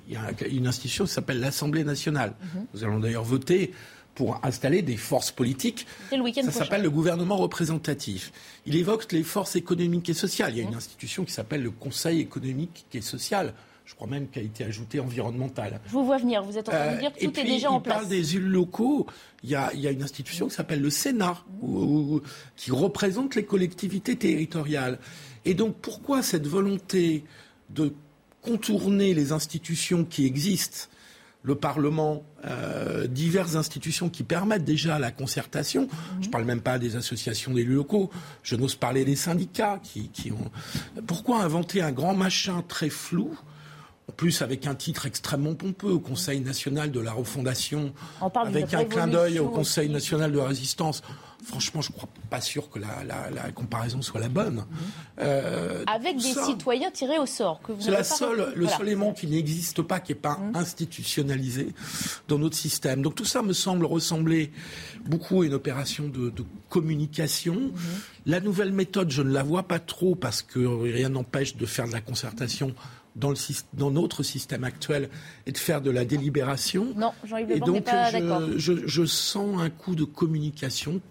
S2: Il y a une institution qui s'appelle l'Assemblée nationale. Mm-hmm. Nous allons d'ailleurs voter pour installer des forces politiques.
S3: Le
S2: ça s'appelle le gouvernement représentatif. Il évoque les forces économiques et sociales. Il y a une mm. institution qui s'appelle le Conseil économique et social je crois même qu'il a été ajouté environnemental.
S3: Je vous vois venir, vous êtes en train de dire que euh, tout est déjà en place.
S2: Parle des élus locaux, il y, a, une institution qui s'appelle le Sénat, qui représente les collectivités territoriales. Et donc pourquoi cette volonté de contourner les institutions qui existent? Le Parlement, euh, diverses institutions qui permettent déjà la concertation. Je ne parle même pas des associations d'élus locaux. Je n'ose parler des syndicats qui, qui, ont. Pourquoi inventer un grand machin très flou en plus avec un titre extrêmement pompeux au Conseil national de la refondation, avec un clin d'œil au Conseil national de la résistance. Franchement, je ne crois pas sûr que la, comparaison soit la bonne. Mhm.
S3: Euh, avec des citoyens tirés au sort.
S2: C'est la seule, le seul élément qui n'existe pas, qui n'est pas mhm. institutionnalisé dans notre système. Donc tout ça me semble ressembler beaucoup à une opération de, communication. Mhm. La nouvelle méthode, je ne la vois pas trop parce que rien n'empêche de faire de la concertation dans, notre système actuel et de faire de la délibération.
S3: Non, Jean-Yves Le n'est pas d'accord.
S2: Je, je, sens un coup de communication,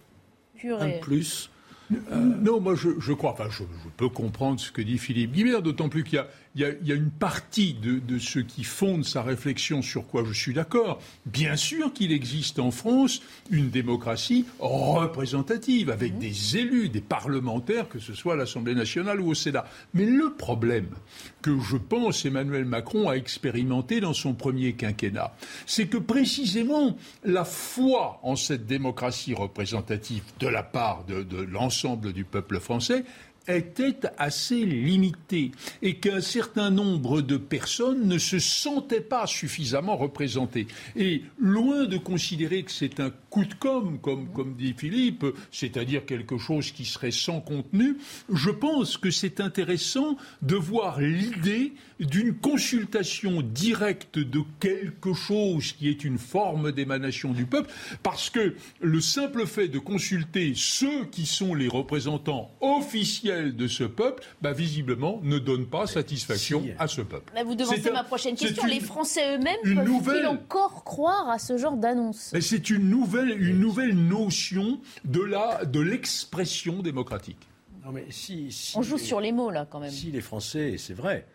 S2: un plus.
S8: Euh, non, moi je, je crois, enfin je, je, peux comprendre ce que dit Philippe Guibert, d'autant plus qu'il y a il y, a, une partie de, de, ce qui fonde sa réflexion sur quoi je suis d'accord. Bien sûr qu'il existe en France une démocratie représentative, avec des élus, des parlementaires, que ce soit à l'Assemblée nationale ou au Sénat. Mais le problème que je pense Emmanuel Macron a expérimenté dans son premier quinquennat, c'est que précisément la foi en cette démocratie représentative de la part de, de l'ensemble du peuple français était assez limité et qu'un certain nombre de personnes ne se sentaient pas suffisamment représentées. Et loin de considérer que c'est un coup de com, comme, comme dit Philippe, c'est-à-dire quelque chose qui serait sans contenu, je pense que c'est intéressant de voir l'idée d'une consultation directe de quelque chose qui est une forme d'émanation du peuple, parce que le simple fait de consulter ceux qui sont les représentants officiels de ce peuple, bah, visiblement, ne donne pas satisfaction à ce peuple.
S3: vous devancez ma prochaine question. les Français eux-mêmes peuvent-ils encore croire à ce genre d'annonce?
S8: C'est une nouvelle, une nouvelle notion de la de l'expression démocratique.
S7: Non mais si,
S3: On joue sur les mots là quand même.
S7: Si les Français, c'est vrai,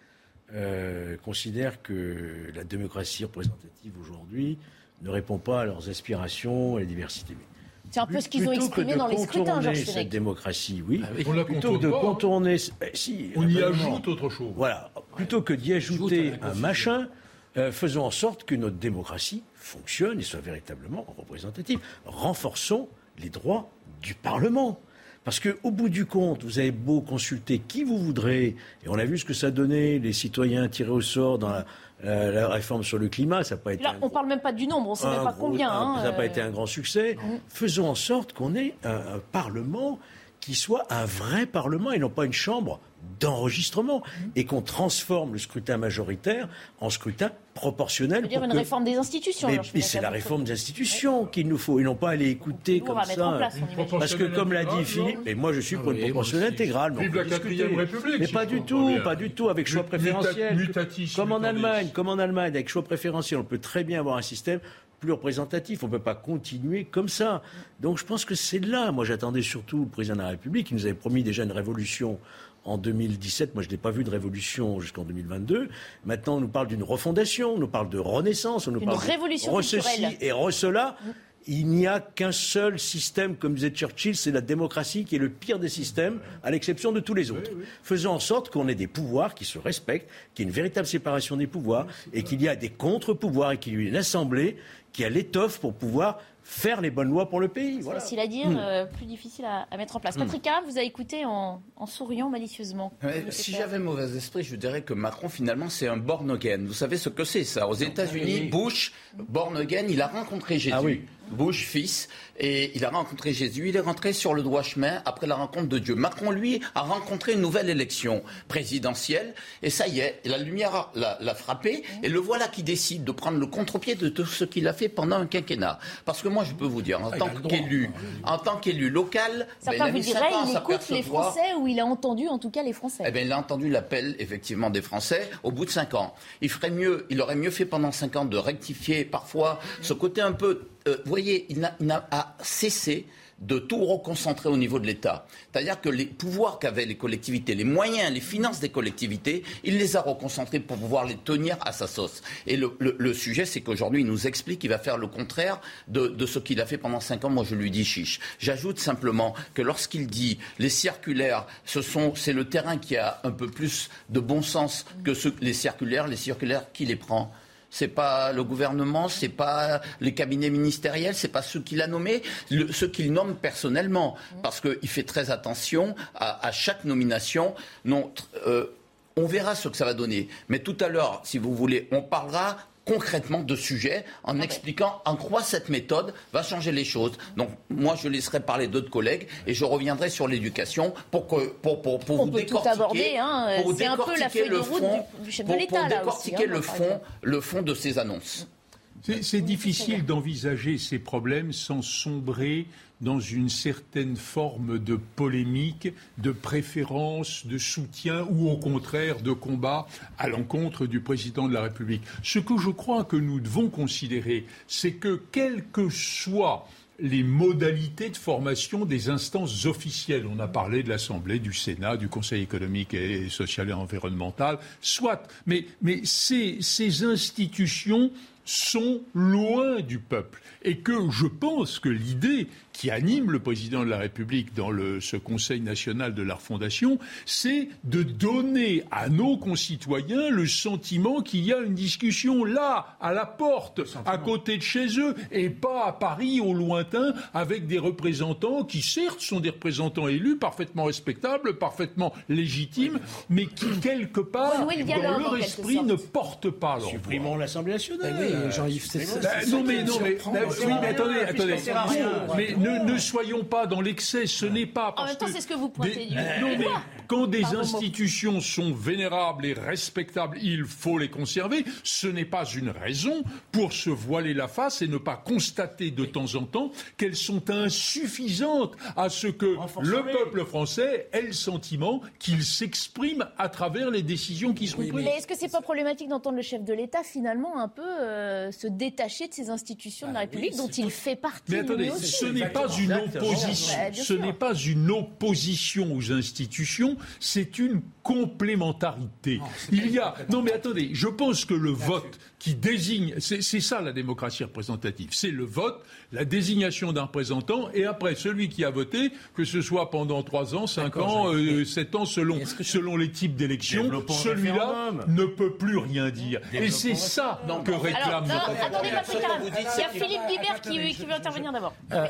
S7: euh, considèrent que la démocratie représentative aujourd'hui ne répond pas à leurs aspirations et la diversité.
S3: C'est un peu ce qu'ils ont exprimé dans les scrutins, Georges
S7: cette démocratie, oui.
S8: Ah on
S7: plutôt que de contourner, eh,
S8: si, on y ajoute autre chose.
S7: Voilà, plutôt que d'y ajouter un machin, euh, faisons en sorte que notre démocratie fonctionne et soit véritablement représentative. Renforçons les droits du Parlement. Parce qu'au bout du compte, vous avez beau consulter qui vous voudrez, et on a vu ce que ça donnait, les citoyens tirés au sort dans la, réforme sur le climat, ça n'a pas été.
S3: Là, on ne parle même pas du nombre, on ne sait même pas combien.
S7: Hein, ça n'a pas euh. été un grand succès. Mm. Faisons en sorte qu'on ait un, un Parlement qui soit un vrai Parlement et non pas une chambre d'enregistrement et qu'on transforme le scrutin majoritaire en scrutin proportionnel.
S3: cest dire une réforme des institutions.
S7: Mais, c'est la réforme des institutions qu'il nous faut et non pas aller écouter comme ça. Parce que comme l'a dit Philippe, et moi je suis pour une proportionnelle intégrale. Mais pas du tout, pas du tout avec choix préférentiel. Comme en Allemagne, comme en Allemagne avec choix préférentiel, on peut très bien avoir un système plus représentatif. On ne peut pas continuer comme ça. Donc je pense que c'est là. Moi j'attendais surtout le président de la République qui nous avait promis déjà une révolution en 2017. Moi, je n'ai pas vu de révolution jusqu'en 2022. Maintenant, on nous parle d'une refondation, on nous parle de renaissance, on nous parle
S3: révolution
S7: de ceci et re cela. Il n'y a qu'un seul système, comme disait Churchill, c'est la démocratie qui est le pire des systèmes, à l'exception de tous les autres. Faisons en sorte qu'on ait des pouvoirs qui se respectent, qu'il y ait une véritable séparation des pouvoirs, et qu'il y a des contre-pouvoirs, et qu'il y ait une assemblée qui a l'étoffe pour pouvoir faire les bonnes lois pour le pays.
S3: C'est facile à dire, hmm. euh, plus difficile à, mettre en place. Hmm. Patrick vous avez écouté en, souriant malicieusement.
S9: si j'avais mauvais esprit, je dirais que Macron, finalement, c'est un born again. Vous savez ce que c'est, ça? Aux États-Unis, Bush, born again, il a rencontré Jésus. Ah oui. Bush, fils, et il a rencontré Jésus. Il est rentré sur le droit chemin après la rencontre de Dieu. Macron, lui, a rencontré une nouvelle élection présidentielle, et ça y est, la lumière l'a frappé, et le voilà qui décide de prendre le contre-pied de tout ce qu'il a fait pendant un quinquennat. Parce que moi, je peux vous dire, en ah, tant qu'élu, en tant qu'élu local,
S3: certains ben, vous diraient, il écoute les Français ou il a entendu en tout cas les Français.
S9: Eh bien, il a entendu l'appel effectivement des Français au bout de cinq ans. Il ferait mieux, il aurait mieux fait pendant cinq ans de rectifier parfois ce côté un peu euh, voyez, il n'a cessé de tout reconcentrer au niveau de l'État. C'est-à-dire que les pouvoirs qu'avaient les collectivités, les moyens, les finances des collectivités, il les a reconcentrés pour pouvoir les tenir à sa sauce. Et le, sujet, c'est qu'aujourd'hui, il nous explique qu'il va faire le contraire de, ce qu'il a fait pendant cinq ans. Moi, je lui dis chiche. J'ajoute simplement que lorsqu'il dit les circulaires, ce sont, c'est le terrain qui a un peu plus de bon sens que les circulaires, les circulaires, qui les prend c'est pas le gouvernement, c'est pas les cabinets ministériels, c'est pas ceux qu'il a nommés, ceux qu'il nomme personnellement, parce qu'il fait très attention à, chaque nomination. Non, euh, on verra ce que ça va donner. Mais tout à l'heure, si vous voulez, on parlera concrètement de sujets en expliquant en quoi cette méthode va changer les choses. Donc moi, je laisserai parler d'autres collègues et je reviendrai sur l'éducation pour que pour, pour, pour
S3: On vous peut tout aborder, hein. c'est un peu la feuille de route du, chef de l'État
S9: pour décortiquer hein, le fond, le fond de ces annonces.
S8: C'est difficile d'envisager ces problèmes sans sombrer dans une certaine forme de polémique, de préférence, de soutien ou au contraire de combat à l'encontre du président de la République. Ce que je crois que nous devons considérer, c'est que quelles que soient les modalités de formation des instances officielles. On a parlé de l'Assemblée, du Sénat, du Conseil économique et social et environnemental, soit. Mais, mais ces, ces institutions sont loin du peuple. Et que je pense que l'idée qui anime le président de la République dans ce Conseil national de la refondation, c'est de donner à nos concitoyens le sentiment qu'il y a une discussion là, à la porte, à côté de chez eux, et pas à Paris, au lointain, avec des représentants qui, certes, sont des représentants élus, parfaitement respectables, parfaitement légitimes, mais qui, quelque part, dans leur esprit, ne portent pas leur
S7: Supprimons l'Assemblée nationale. Ben
S8: Jean-Yves, c'est ça. non, mais, non, mais, oui, mais attendez, attendez. Mais ne, soyons pas dans l'excès. Ce n'est pas
S3: parce En même temps, c'est ce que vous pointez du
S8: Non, mais quand des institutions sont vénérables et respectables, il faut les conserver. Ce n'est pas une raison pour se voiler la face et ne pas constater de temps en temps qu'elles sont insuffisantes à ce que le peuple français ait le sentiment qu'il s'exprime à travers les décisions qui sont prises.
S3: Mais est-ce que c'est pas problématique d'entendre le chef de l'État finalement un peu euh, se détacher de ces institutions de la ah République dont il fait partie
S8: Mais attendez, ce n'est pas une opposition. Bah, ce n'est pas une opposition aux institutions, c'est une complémentarité. Il y a. Non, mais attendez, je pense que le vote qui désigne, c'est ça la démocratie représentative, c'est le vote, la désignation d'un représentant, et après celui qui a voté, que ce soit pendant trois ans, cinq ans, euh, sept ans, selon, selon les types d'élections, celui-là ne peut plus rien dire. Et c'est ça que réclame notre
S3: Attendez, il y a Philippe Guibert qui, veut intervenir d'abord. Euh,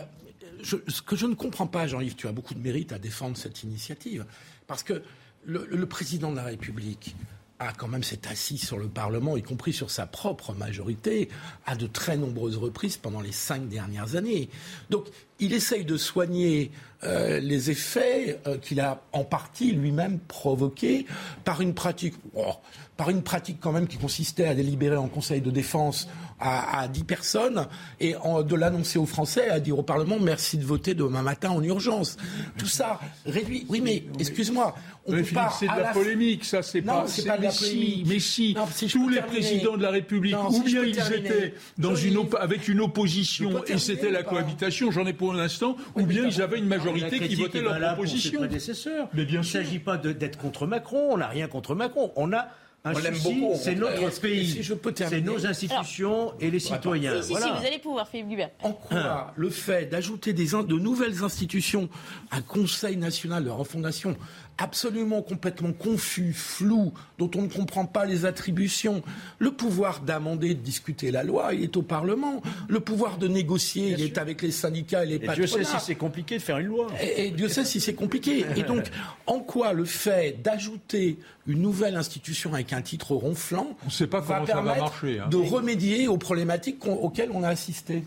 S2: ce que je ne comprends pas, Jean-Yves, tu as beaucoup de mérite à défendre cette initiative, parce que le président de la République a quand même s'est assis sur le Parlement, y compris sur sa propre majorité, à de très nombreuses reprises pendant les cinq dernières années. Donc, il essaye de soigner euh, les effets euh, qu'il a en partie lui-même provoqués par une pratique, oh, par une pratique quand même qui consistait à délibérer en Conseil de défense à, à 10 personnes et de l'annoncer aux Français, à dire au Parlement merci de voter demain matin en urgence. Tout ça réduit. Oui, mais excuse-moi.
S8: c'est de la, polémique, ça, c'est pas.
S2: c'est pas de la polémique.
S8: Mais si, tous les présidents de la République, ou bien ils étaient dans une avec une opposition et c'était la cohabitation, j'en ai pour l'instant, ou bien ils avaient une majorité qui votait leur proposition.
S7: Mais bien sûr. Il ne s'agit pas d'être contre Macron, on n'a rien contre Macron, on a un on c'est notre pays, c'est nos institutions et les citoyens.
S3: Si, si, si, vous allez pouvoir, Philippe Gubert.
S2: En quoi le fait d'ajouter des, de nouvelles institutions, un Conseil national de refondation, absolument complètement confus, flou, dont on ne comprend pas les attributions. Le pouvoir d'amender, de discuter la loi, il est au Parlement. Le pouvoir de négocier, il est avec les syndicats et les
S7: et Dieu sait si c'est compliqué de faire une loi.
S2: Et, Dieu sait si c'est compliqué. Et [LAUGHS] donc, en quoi le fait d'ajouter une nouvelle institution avec un titre ronflant
S8: on sait pas va
S2: permettre
S8: ça va marcher,
S2: hein. de remédier aux problématiques auxquelles on a assisté?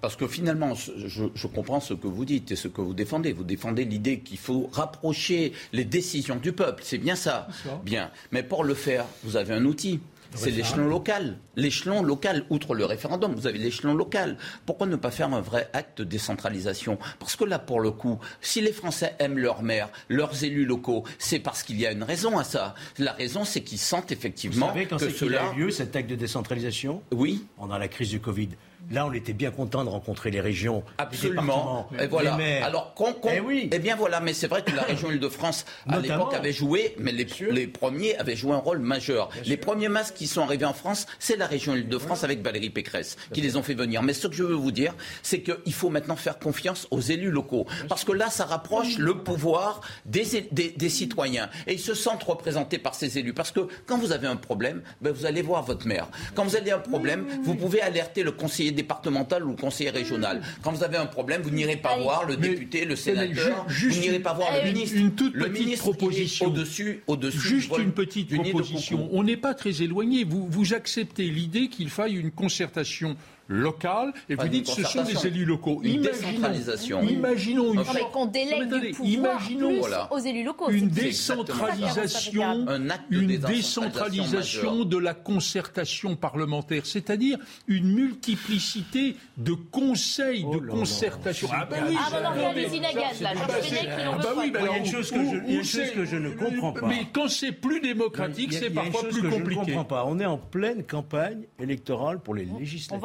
S9: Parce que finalement, je, comprends ce que vous dites et ce que vous défendez. Vous défendez l'idée qu'il faut rapprocher les décisions du peuple. C'est bien ça. Bien. Mais pour le faire, vous avez un outil. C'est l'échelon local. L'échelon local, outre le référendum, vous avez l'échelon local. Pourquoi ne pas faire un vrai acte de décentralisation? Parce que là, pour le coup, si les Français aiment leur maire, leurs élus locaux, c'est parce qu'il y a une raison à ça. La raison, c'est qu'ils sentent effectivement
S7: vous savez quand
S9: que
S7: cela a eu lieu, cet acte de décentralisation?
S9: Oui.
S7: Pendant la crise du Covid. Là, on était bien content de rencontrer les régions,
S9: Absolument. et voilà. Alors, eh, oui. eh bien voilà, mais c'est vrai que la région Île-de-France, à l'époque, avait joué, mais les, premiers avaient joué un rôle majeur. les premiers masques qui sont arrivés en France, c'est la région Île-de-France avec Valérie Pécresse qui les ont fait venir. Mais ce que je veux vous dire, c'est qu'il faut maintenant faire confiance aux élus locaux. Parce que là, ça rapproche le pouvoir des, des, citoyens. Et ils se sentent représentés par ces élus. Parce que quand vous avez un problème, ben, vous allez voir votre maire. Quand vous avez un problème, vous pouvez alerter le conseiller départemental ou conseiller régional. Quand vous avez un problème, vous n'irez pas voir le député, le sénateur, vous n'irez pas voir le ministre.
S8: Une toute
S9: le
S8: petite proposition.
S9: Au-dessus, au-dessus.
S8: Juste une petite proposition. On n'est pas très éloigné. Vous, vous acceptez l'idée qu'il faille une concertation locale et vous dites ce sont des élus locaux.
S9: Une décentralisation.
S8: Imaginons une
S3: qu'on délègue du pouvoir imaginons, plus aux élus locaux.
S8: Une décentralisation, une décentralisation de la concertation parlementaire, c'est-à-dire une multiplicité de conseils de oh concertation.
S3: Ah ben oui, ah non, non, des inagades là.
S7: Ah bah oui, il y a une chose que je, une chose que je ne comprends pas.
S8: Mais quand c'est plus démocratique, c'est parfois plus compliqué. Je ne comprends
S7: pas. On est en pleine campagne électorale pour les législatives.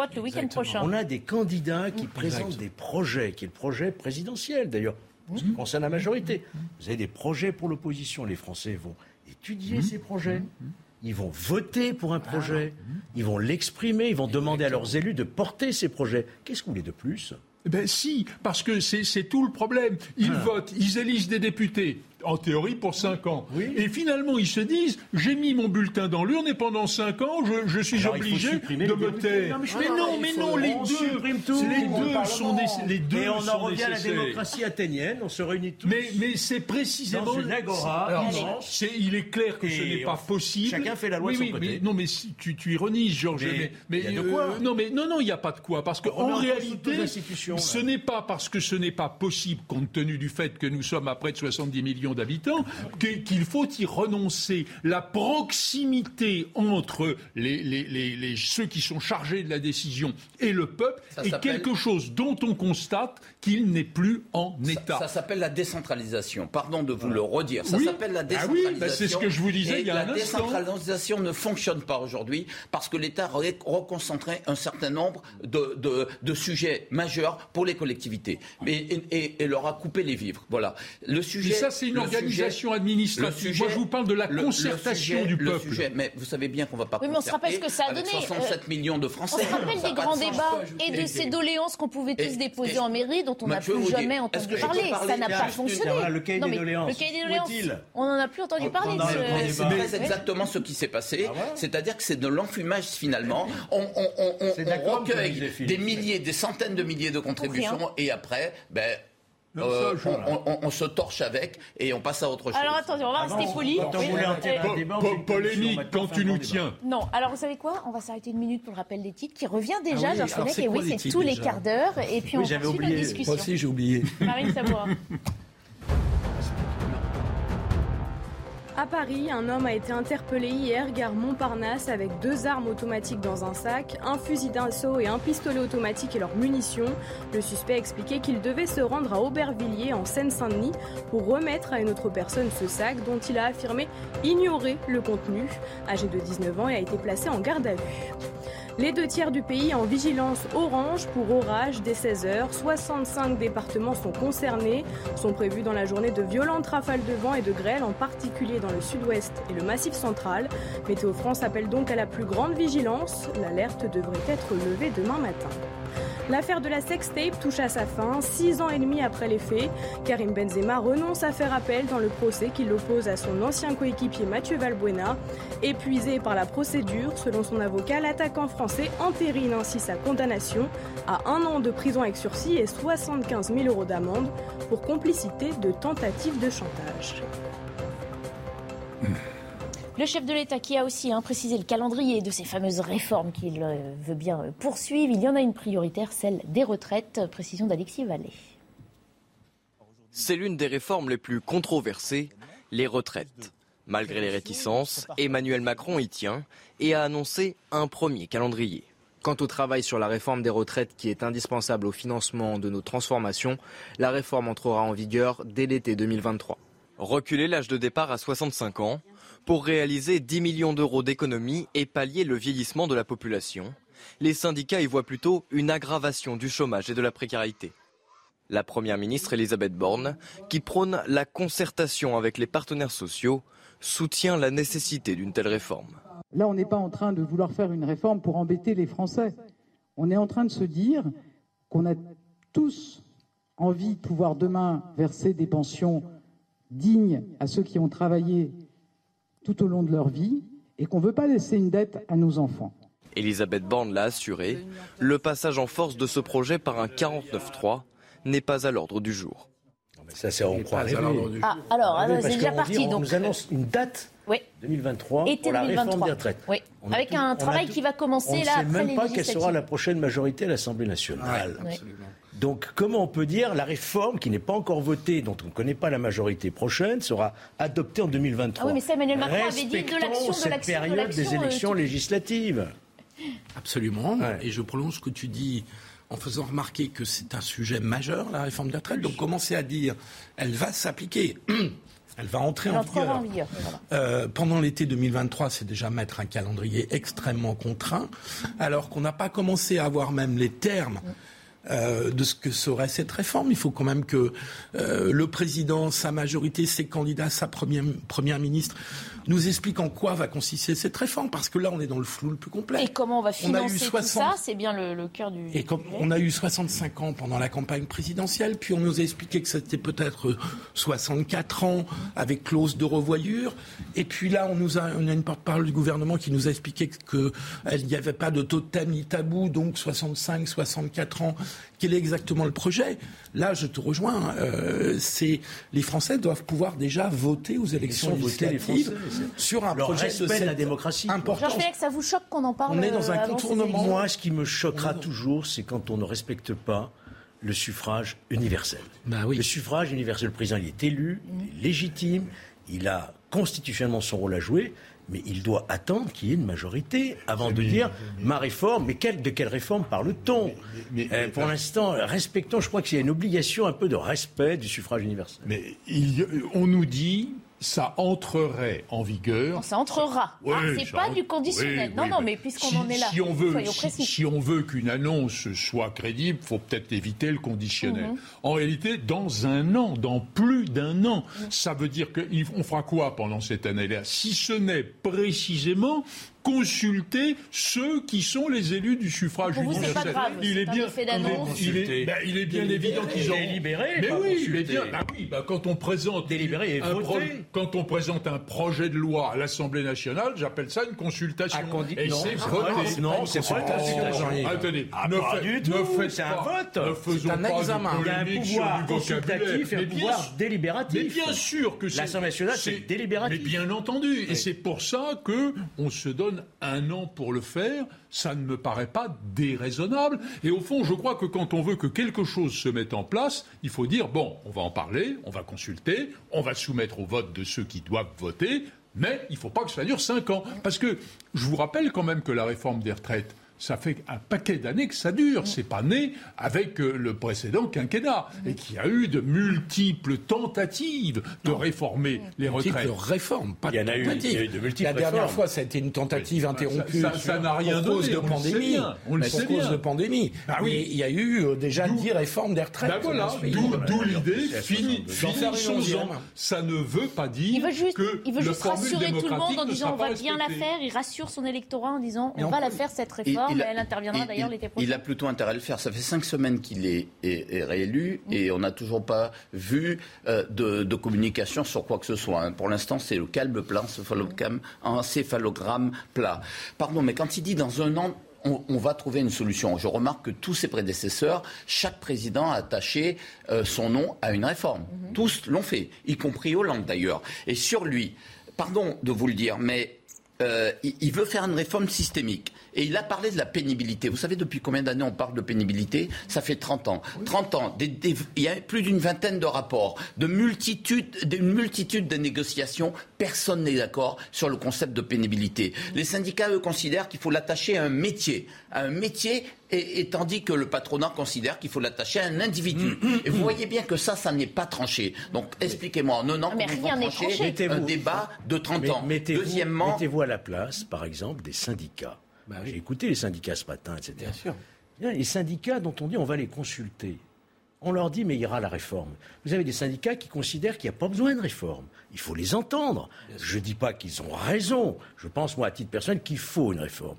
S3: On
S7: a des candidats qui présentent des projets, qui est le projet présidentiel d'ailleurs, ce qui concerne la majorité. Vous avez des projets pour l'opposition. Les Français vont étudier mmh. ces projets. Mmh. Ils vont voter pour un projet, ah. ils vont l'exprimer, ils vont demander à leurs élus de porter ces projets. Qu'est-ce que vous voulez de plus?
S8: Eh ben si, parce que c'est tout le problème. Ils ah. votent, ils élisent des députés en théorie pour 5 ans. Et finalement, ils se disent j'ai mis mon bulletin dans l'urne et pendant 5 ans, je, suis obligé de me taire. mais, non, mais non, les deux, les deux sont les deux
S7: Et on en revient à la démocratie athénienne, on se réunit tous.
S8: Mais, mais c'est précisément
S7: dans une agora.
S8: il est clair que ce n'est pas possible.
S7: Chacun fait la loi de son côté.
S8: Mais, non, mais tu, tu ironises, Georges. Mais, mais,
S7: il y a de quoi
S8: euh, non, mais non, non, il n'y a pas de quoi, parce qu'en réalité, ce n'est pas parce que ce n'est pas possible, compte tenu du fait que nous sommes à près de 70 millions d'habitants, qu'il faut y renoncer. La proximité entre les, ceux qui sont chargés de la décision et le peuple est quelque chose dont on constate qu'il n'est plus en état.
S9: Ça, s'appelle la décentralisation. Pardon de vous le redire. Ça s'appelle la
S8: décentralisation. Ah oui, bah, c'est ce que je vous disais il y a
S9: un instant. La décentralisation ne fonctionne pas aujourd'hui parce que l'État reconcentrait un certain nombre de, sujets majeurs pour les collectivités et, leur a coupé les vivres. Voilà. Le sujet.
S8: ça, c'est une organisation administrative. Moi, je vous parle de la concertation du peuple.
S9: mais vous savez bien qu'on ne va pas.
S3: Oui, mais on se rappelle ce que ça a donné.
S9: 67 euh, millions de Français.
S3: On se rappelle des grands débats et de ces doléances qu'on pouvait tous déposer en mairie, dont on n'a plus jamais entendu parler. Ça n'a pas fonctionné.
S7: Le cahier des doléances. Le cahier des doléances.
S3: On n'en a plus entendu parler.
S9: C'est exactement ce qui s'est passé. Ah C'est-à-dire que c'est de l'enfumage finalement. On recueille des milliers, des centaines de milliers de contributions et après, ben euh, on, se torche avec et on passe à autre chose.
S3: Alors attendez, on va rester poli.
S8: Polémique quand tu nous tiens.
S3: Non, alors vous savez quoi? On va s'arrêter une minute pour le rappel des titres qui revient déjà, ah oui, et oui, c'est tous les quarts d'heure. Et puis on continue la discussion.
S2: Moi aussi, j'ai oublié.
S3: Marine Saboura. [LAUGHS]
S4: À Paris, un homme a été interpellé hier gare Montparnasse avec deux armes automatiques dans un sac, un fusil d'assaut et un pistolet automatique et leurs munitions. Le suspect a expliqué qu'il devait se rendre à Aubervilliers en Seine-Saint-Denis pour remettre à une autre personne ce sac dont il a affirmé ignorer le contenu. Âgé de 19 ans, il a été placé en garde à vue. Les deux tiers du pays en vigilance orange pour orage dès 16h. 65 départements sont concernés. Sont prévus dans la journée de violentes rafales de vent et de grêle, en particulier dans le sud-ouest et le massif central. Météo France appelle donc à la plus grande vigilance. L'alerte devrait être levée demain matin. L'affaire de la sextape touche à sa fin, six ans et demi après les faits. Karim Benzema renonce à faire appel dans le procès qui l'oppose à son ancien coéquipier Mathieu Valbuena. Épuisé par la procédure, selon son avocat, l'attaquant français entérine ainsi sa condamnation à un an de prison avec sursis et 75 000 euros d'amende pour complicité de tentative de chantage.
S3: Le chef de l'État qui a aussi hein, précisé le calendrier de ces fameuses réformes qu'il euh, veut bien euh, poursuivre. Il y en a une prioritaire, celle des retraites. Précision d'Alexis Vallée.
S14: C'est l'une des réformes les plus controversées, les retraites. Malgré les réticences, Emmanuel Macron y tient et a annoncé un premier calendrier. Quant au travail sur la réforme des retraites qui est indispensable au financement de nos transformations, la réforme entrera en vigueur dès l'été 2023. Reculer l'âge de départ à 65 ans, pour réaliser 10 millions d'euros d'économies et pallier le vieillissement de la population, les syndicats y voient plutôt une aggravation du chômage et de la précarité. La Première ministre Elisabeth Borne, qui prône la concertation avec les partenaires sociaux, soutient la nécessité d'une telle réforme.
S15: Là, on n'est pas en train de vouloir faire une réforme pour embêter les Français. On est en train de se dire qu'on a tous envie de pouvoir demain verser des pensions dignes à ceux qui ont travaillé tout au long de leur vie et qu'on ne veut pas laisser une dette à nos enfants.
S14: Elisabeth Borne l'a assuré, le passage en force de ce projet par un 49-3 n'est pas à l'ordre du jour.
S7: Ça, c'est on
S3: Ah, alors,
S7: Ah oui,
S3: c'est déjà parti.
S7: on
S3: donc,
S7: nous annonce une date
S3: oui.
S7: 2023
S3: Été
S7: pour la
S3: 2023.
S7: réforme des retraites.
S3: Oui.
S7: On a
S3: Avec
S7: tout-
S3: un
S7: on
S3: travail
S7: tout-
S3: qui va commencer
S7: on
S3: là
S7: ne sait même pas quelle sera la prochaine majorité à l'Assemblée nationale.
S3: Ouais.
S7: Donc comment on peut dire la réforme qui n'est pas encore votée, dont on ne connaît pas la majorité prochaine, sera adoptée en 2023
S3: Ah oui, mais ça, Emmanuel Macron avait dit de l'action, de
S7: cette
S3: l'action, de
S7: période des
S3: euh,
S7: élections
S3: tout-
S7: législatives.
S2: Absolument. Et je prolonge ce que tu dis en faisant remarquer que c'est un sujet majeur, la réforme des retraites. Donc commencer à dire, elle va s'appliquer. [CLEARS THROAT] Elle va entrer en vigueur. Euh, pendant l'été 2023, c'est déjà mettre un calendrier extrêmement contraint, alors qu'on n'a pas commencé à avoir même les termes. euh, de ce que serait cette réforme. Il faut quand même que euh, le président, sa majorité, ses candidats, sa première, première ministre nous expliquent en quoi va consister cette réforme, parce que là, on est dans le flou le plus complet.
S3: Et comment on va
S2: On
S3: financer
S2: 60
S3: tout ça C'est bien le, le cœur du.
S2: et comme on a eu 65 ans pendant la campagne présidentielle, puis on nous a expliqué que c'était peut-être 64 ans avec clause de revoyure, et puis là on nous a, on a une porte-parole du gouvernement qui nous a expliqué que il n'y avait pas de totem ni tabou, donc 65, 64 ans. Quel est exactement le projet? Là, je te rejoins. euh, c'est les Français doivent pouvoir déjà voter aux élections législatives
S7: Français,
S2: sur un
S7: Leur
S2: projet de
S7: la démocratie.
S2: importance.
S3: Georges ça vous choque qu'on en parle
S2: On est dans un
S3: euh,
S2: contournement.
S7: Moi, ce qui me choquera toujours, c'est quand on ne respecte pas le suffrage universel.
S2: Bah oui.
S7: Le suffrage universel, le président, il est élu, il est légitime, il a constitutionnellement son rôle à jouer, mais il doit attendre qu'il y ait une majorité avant de dire ma réforme. Mais quelle- de quelle réforme parle-t-on Euh, Pour l'instant, respectons, je crois qu'il y a une obligation un peu de respect du suffrage universel.
S8: Mais il on nous dit ça entrerait en vigueur.
S3: Ça entrera. Ah, c'est pas
S8: entre-
S3: du conditionnel.
S8: oui,
S3: non,
S8: oui,
S3: non,
S8: mais
S3: puisqu'on
S8: si,
S3: en est là,
S8: si on veut,
S3: soyons
S8: si,
S3: précis.
S8: si on veut qu'une annonce soit crédible, faut peut-être éviter le conditionnel.
S3: Mhm.
S8: En réalité, dans un an, dans plus d'un an,
S3: Mhm.
S8: ça veut dire qu'on fera quoi pendant cette année-là? Si ce n'est précisément consulter ceux qui sont les élus du suffrage
S3: Pour vous,
S8: universel.
S3: pas grave,
S8: il est bien, il est- il est, ben, il est bien évident qu'ils ont
S7: Délibérer,
S8: Mais
S7: pas
S8: oui, mais bien, bah oui, bah quand on présente
S7: Délibérer et
S8: un
S7: voter.
S8: quand on présente un projet de loi à l'Assemblée nationale, j'appelle ça une consultation.
S7: À condi-
S8: Et c'est
S7: c'est
S8: voté.
S7: pas- non, c'est pas une consultation.
S8: Attendez,
S7: Ah,
S8: ne,
S7: pas
S8: faites-
S7: du
S8: ne
S7: tout,
S8: faites
S7: c'est un
S8: pas-
S7: vote.
S8: Ne faisons
S2: C'est un
S8: pas de
S2: examen.
S7: Il y a un pouvoir consultatif et un pouvoir
S8: bien-
S7: délibératif.
S8: Mais bien sûr que c'est
S7: L'Assemblée nationale, c'est délibératif.
S8: Mais bien entendu, et c'est pour ça que on se donne un an pour le faire. Ça ne me paraît pas déraisonnable. Et au fond, je crois que quand on veut que quelque chose se mette en place, il faut dire bon, on va en parler, on va consulter, on va soumettre au vote de ceux qui doivent voter. Mais il ne faut pas que ça dure cinq ans. Parce que je vous rappelle quand même que la réforme des retraites, ça fait un paquet d'années que ça dure. C'est pas né avec euh, le précédent quinquennat et qu'il y a eu de multiples tentatives de réformer les retraites.
S2: De réforme, pas
S7: Il y en a eu, il y a eu de multiples
S2: La dernière
S7: réformes.
S2: fois, ça a été une tentative interrompue
S8: Ça- n'a rien
S2: pour cause
S8: donné,
S2: de
S8: on le sait
S2: pandémie.
S8: bien, on le sait
S2: cause
S8: bien.
S2: de pandémie.
S8: Bah oui.
S2: Mais il y a eu euh, déjà 10 réformes des retraites.
S8: Ben voilà, d'où l'idée,
S7: c'est à
S8: fini,
S7: 62.
S2: J'en faire une
S8: finissons-en. Ça ne veut pas dire
S3: Il veut juste,
S8: que
S3: il veut juste rassurer tout le monde en disant on va bien la faire. Il rassure son électorat en disant on va la faire cette
S9: Il-
S3: réforme
S9: il a-
S3: elle interviendra
S9: il-
S3: d'ailleurs
S9: il-
S3: l'été prochain.
S9: Il a plutôt intérêt à le faire. Ça fait cinq semaines qu'il est, est- est réélu et on n'a toujours pas vu euh, de, de communication sur quoi que ce soit. hein. Pour l'instant, c'est le calme plat, encéphalogramme, encéphalogramme plat. Pardon, mais quand il dit dans un an, on, on va trouver une solution. Je remarque que tous ses prédécesseurs, chaque président a attaché euh, son nom à une réforme. Tous l'ont fait, y compris Hollande d'ailleurs. Et sur lui, pardon de vous le dire, mais euh, il veut faire une réforme systémique. Et il a parlé de la pénibilité. Vous savez depuis combien d'années on parle de pénibilité? Ça fait 30 ans. 30 ans. Des- des- il y a plus d'une vingtaine de rapports, de multitude, d'une multitude de négociations. Personne n'est d'accord sur le concept de pénibilité. Les syndicats, eux, considèrent qu'il faut l'attacher à un métier. À un métier, et, et tandis que le patronat considère qu'il faut l'attacher à un individu. Et vous voyez bien que ça, ça n'est pas tranché. Donc expliquez-moi en un an
S3: Ah, mais
S9: comment
S3: rien
S9: vous
S3: tranché.
S9: un débat de 30
S7: Mais
S9: ans.
S7: mettez-vous,
S9: Deuxièmement,
S7: mettez-vous à la place, par exemple, des syndicats.
S2: Bah
S7: J'ai écouté les syndicats ce matin, etc.
S2: Bien sûr.
S7: Les syndicats dont on dit on va les consulter. On leur dit mais il y aura la réforme. Vous avez des syndicats qui considèrent qu'il n'y a pas besoin de réforme. Il faut les entendre. Je ne dis pas qu'ils ont raison. Je pense moi à titre personnel qu'il faut une réforme.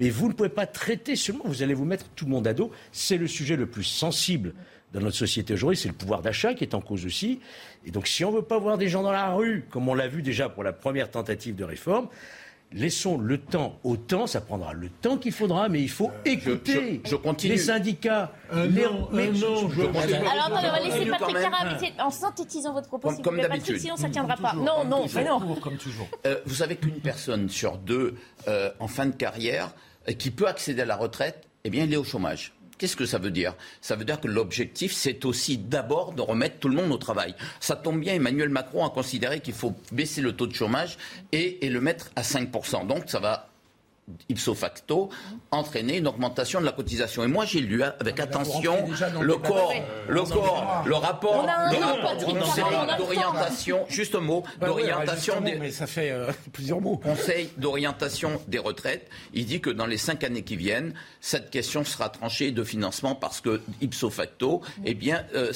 S7: Mais vous ne pouvez pas traiter seulement. Vous allez vous mettre tout le monde à dos. C'est le sujet le plus sensible dans notre société aujourd'hui. C'est le pouvoir d'achat qui est en cause aussi. Et donc si on ne veut pas voir des gens dans la rue, comme on l'a vu déjà pour la première tentative de réforme, Laissons le temps au temps, ça prendra le temps qu'il faudra, mais il faut écouter
S9: je- je continue.
S7: les syndicats. Les- mais-
S8: un an, je-
S3: Alors attendez, on va laisser Patrick
S9: même.
S3: Cara mais c'est- en synthétisant votre propos,
S9: Comme-
S3: s'il vous
S9: comme
S3: plaît, Patrick,
S9: d'habitude.
S3: sinon ça ne tiendra pas. Non, non, mais non.
S2: Comme toujours.
S9: Euh, vous savez qu'une personne sur deux euh, en fin de carrière euh, qui peut accéder à la retraite, eh bien, il est au chômage. Qu'est-ce que ça veut dire? Ça veut dire que l'objectif, c'est aussi d'abord de remettre tout le monde au travail. Ça tombe bien, Emmanuel Macron a considéré qu'il faut baisser le taux de chômage et, le mettre à 5%. Donc ça va ipso facto, entraîner une augmentation de la cotisation. Et moi, j'ai lu hein, avec
S2: Ah,
S9: attention
S2: le
S9: corps,
S2: Ouais.
S9: le corps, le rapport, d'orientation, juste un mot,
S2: Bah ouais,
S9: d'orientation des,
S2: Mais ça fait euh, plusieurs mots.
S9: Conseil d'orientation des retraites, il dit que dans les cinq années qui viennent, cette question sera tranchée de financement parce que ipso facto, eh bien, euh,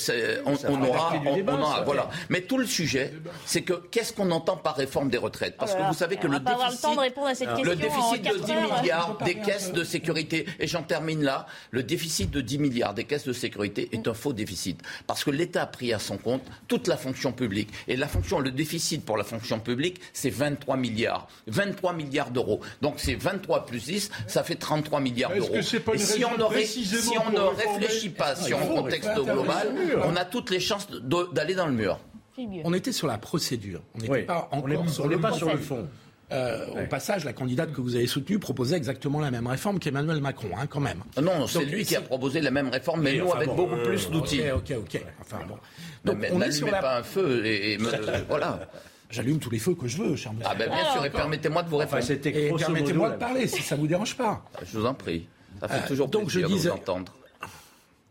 S9: on, aura,
S7: partie du
S9: on-
S7: débat,
S9: on aura-
S7: ça.
S9: voilà. Mais tout le sujet, c'est que qu'est-ce qu'on entend par réforme des retraites? Parce que vous savez que le déficit,
S3: répondre à cette
S9: le déficit de
S3: 4
S9: 10
S3: heures.
S9: milliards des caisses de sécurité, et j'en termine là, le déficit de 10 milliards des caisses de sécurité est un faux déficit. Parce que l'État a pris à son compte toute la fonction publique. Et la fonction, le déficit pour la fonction publique, c'est 23 milliards. 23 milliards d'euros. Donc c'est 23 plus 10, ça fait 33 milliards d'euros. Et si on, aurait- si ne réfléchit pas, on
S2: faut
S9: contexte global, on a toutes les chances d'aller dans le mur.
S2: On était sur la procédure. On n'était
S7: Oui,
S2: pas
S7: on
S2: encore sur
S7: on
S2: le
S7: pas sur le fond.
S2: Euh, Au passage, la candidate que vous avez soutenue proposait exactement la même réforme qu'Emmanuel Macron, hein, quand même.
S9: Non, c'est lui qui a proposé la même réforme, mais
S7: Oui,
S9: nous
S7: enfin
S9: avec
S7: bon,
S9: beaucoup
S7: euh,
S9: plus d'outils.
S2: Ok, ok, ok. Enfin bon.
S9: Donc, mais
S2: on est sur la.
S9: pas un feu et, et me- voilà.
S2: J'allume tous les feux que je veux, cher monsieur.
S9: Ah ben bien sûr, et permettez-moi de vous
S7: Enfin,
S9: répondre.
S2: Et
S7: modo
S2: permettez-moi de parler, si ça vous dérange pas.
S9: Je vous en prie. Ça fait
S2: Euh,
S9: toujours
S2: donc, je
S9: plaisir de
S2: disais-
S9: vous entendre.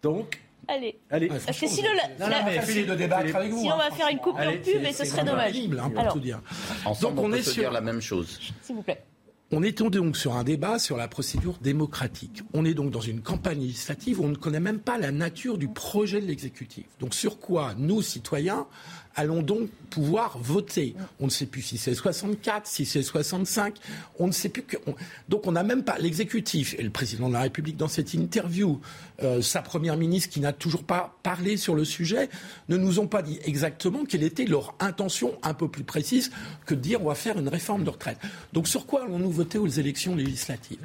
S7: Donc,
S3: Allez.
S7: allez.
S2: Ouais,
S3: Parce que
S7: mais
S2: de débattre avec vous.
S3: si
S2: hein,
S3: on va faire une coupure
S7: Allez,
S3: pub, et ce serait dommage.
S2: hein, pour
S3: Alors,
S2: tout dire.
S9: Ensemble,
S2: Donc, on
S9: on, peut
S2: est
S9: se
S2: sur-
S9: dire la même chose.
S3: s'il vous plaît.
S2: On est donc sur un débat sur la procédure démocratique. On est donc dans une campagne législative où on ne connaît même pas la nature du projet de l'exécutif. Donc sur quoi nous, citoyens, allons donc pouvoir voter. On ne sait plus si c'est 64, si c'est 65, on ne sait plus que... on- Donc on n'a même pas l'exécutif et le président de la République dans cette interview, euh, sa première ministre qui n'a toujours pas parlé sur le sujet, ne nous ont pas dit exactement quelle était leur intention un peu plus précise que de dire on va faire une réforme de retraite. Donc sur quoi allons-nous voter aux élections législatives?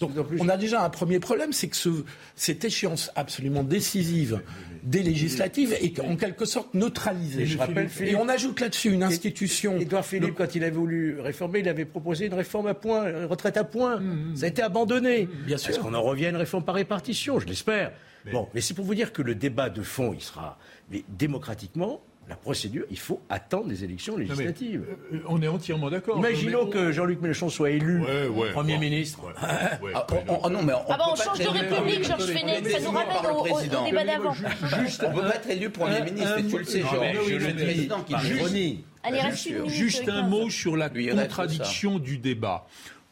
S2: Donc, on a déjà un premier problème, c'est que ce- cette échéance absolument décisive des législatives est en quelque sorte neutralisée.
S7: je rappelle,
S2: Et on ajoute là-dessus une institution.
S7: Édouard Philippe, quand il avait voulu réformer, il avait proposé une réforme à point, une retraite à point. Ça a été abandonné.
S2: Bien sûr.
S7: Est-ce qu'on en revient à une réforme par répartition? Je l'espère. Bon, mais c'est pour vous dire que le débat de fond, il sera mais démocratiquement. La procédure, il faut attendre les élections législatives.
S8: Euh, on est entièrement d'accord.
S7: Imaginons que Jean-Luc Mélenchon soit élu Premier ministre. [LAUGHS]
S9: Ah, on, non, mais on,
S3: ah bah on change de république, Georges Fenech, ça nous ramène au, au débat d'avant.
S9: Juste, on ne peut pas être élu Premier ministre, et tu le sais, Georges.
S8: Je le président qui Allez, Juste un mot sur la contradiction du débat.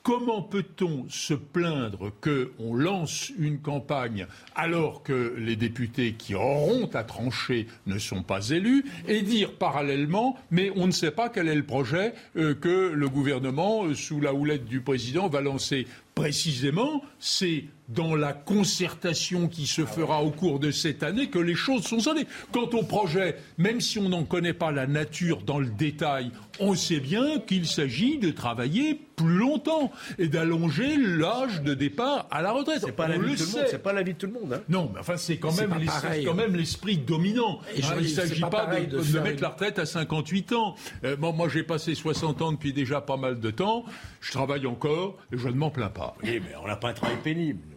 S8: Comment peut-on se plaindre qu'on lance une campagne alors que les députés qui auront à trancher ne sont pas élus et dire parallèlement mais on ne sait pas quel est le projet euh, que le gouvernement, euh, sous la houlette du président, va lancer? Précisément, c'est dans la concertation qui se fera au cours de cette année que les choses sont sonnées. Quant au projet, même si on n'en connaît pas la nature dans le détail, on sait bien qu'il s'agit de travailler plus longtemps et d'allonger l'âge de départ à la retraite.
S7: C'est pas l'avis de tout le monde. C'est pas l'avis de tout le monde. Hein.
S8: Non, mais enfin c'est quand, même l'esprit dominant. Hein, il ne s'agit pas, de, de, mettre la retraite à 58 ans. Euh, moi j'ai passé 60 ans depuis déjà pas mal de temps. Je travaille encore et je ne m'en plains pas.
S7: Oui, mais on n'a pas un travail pénible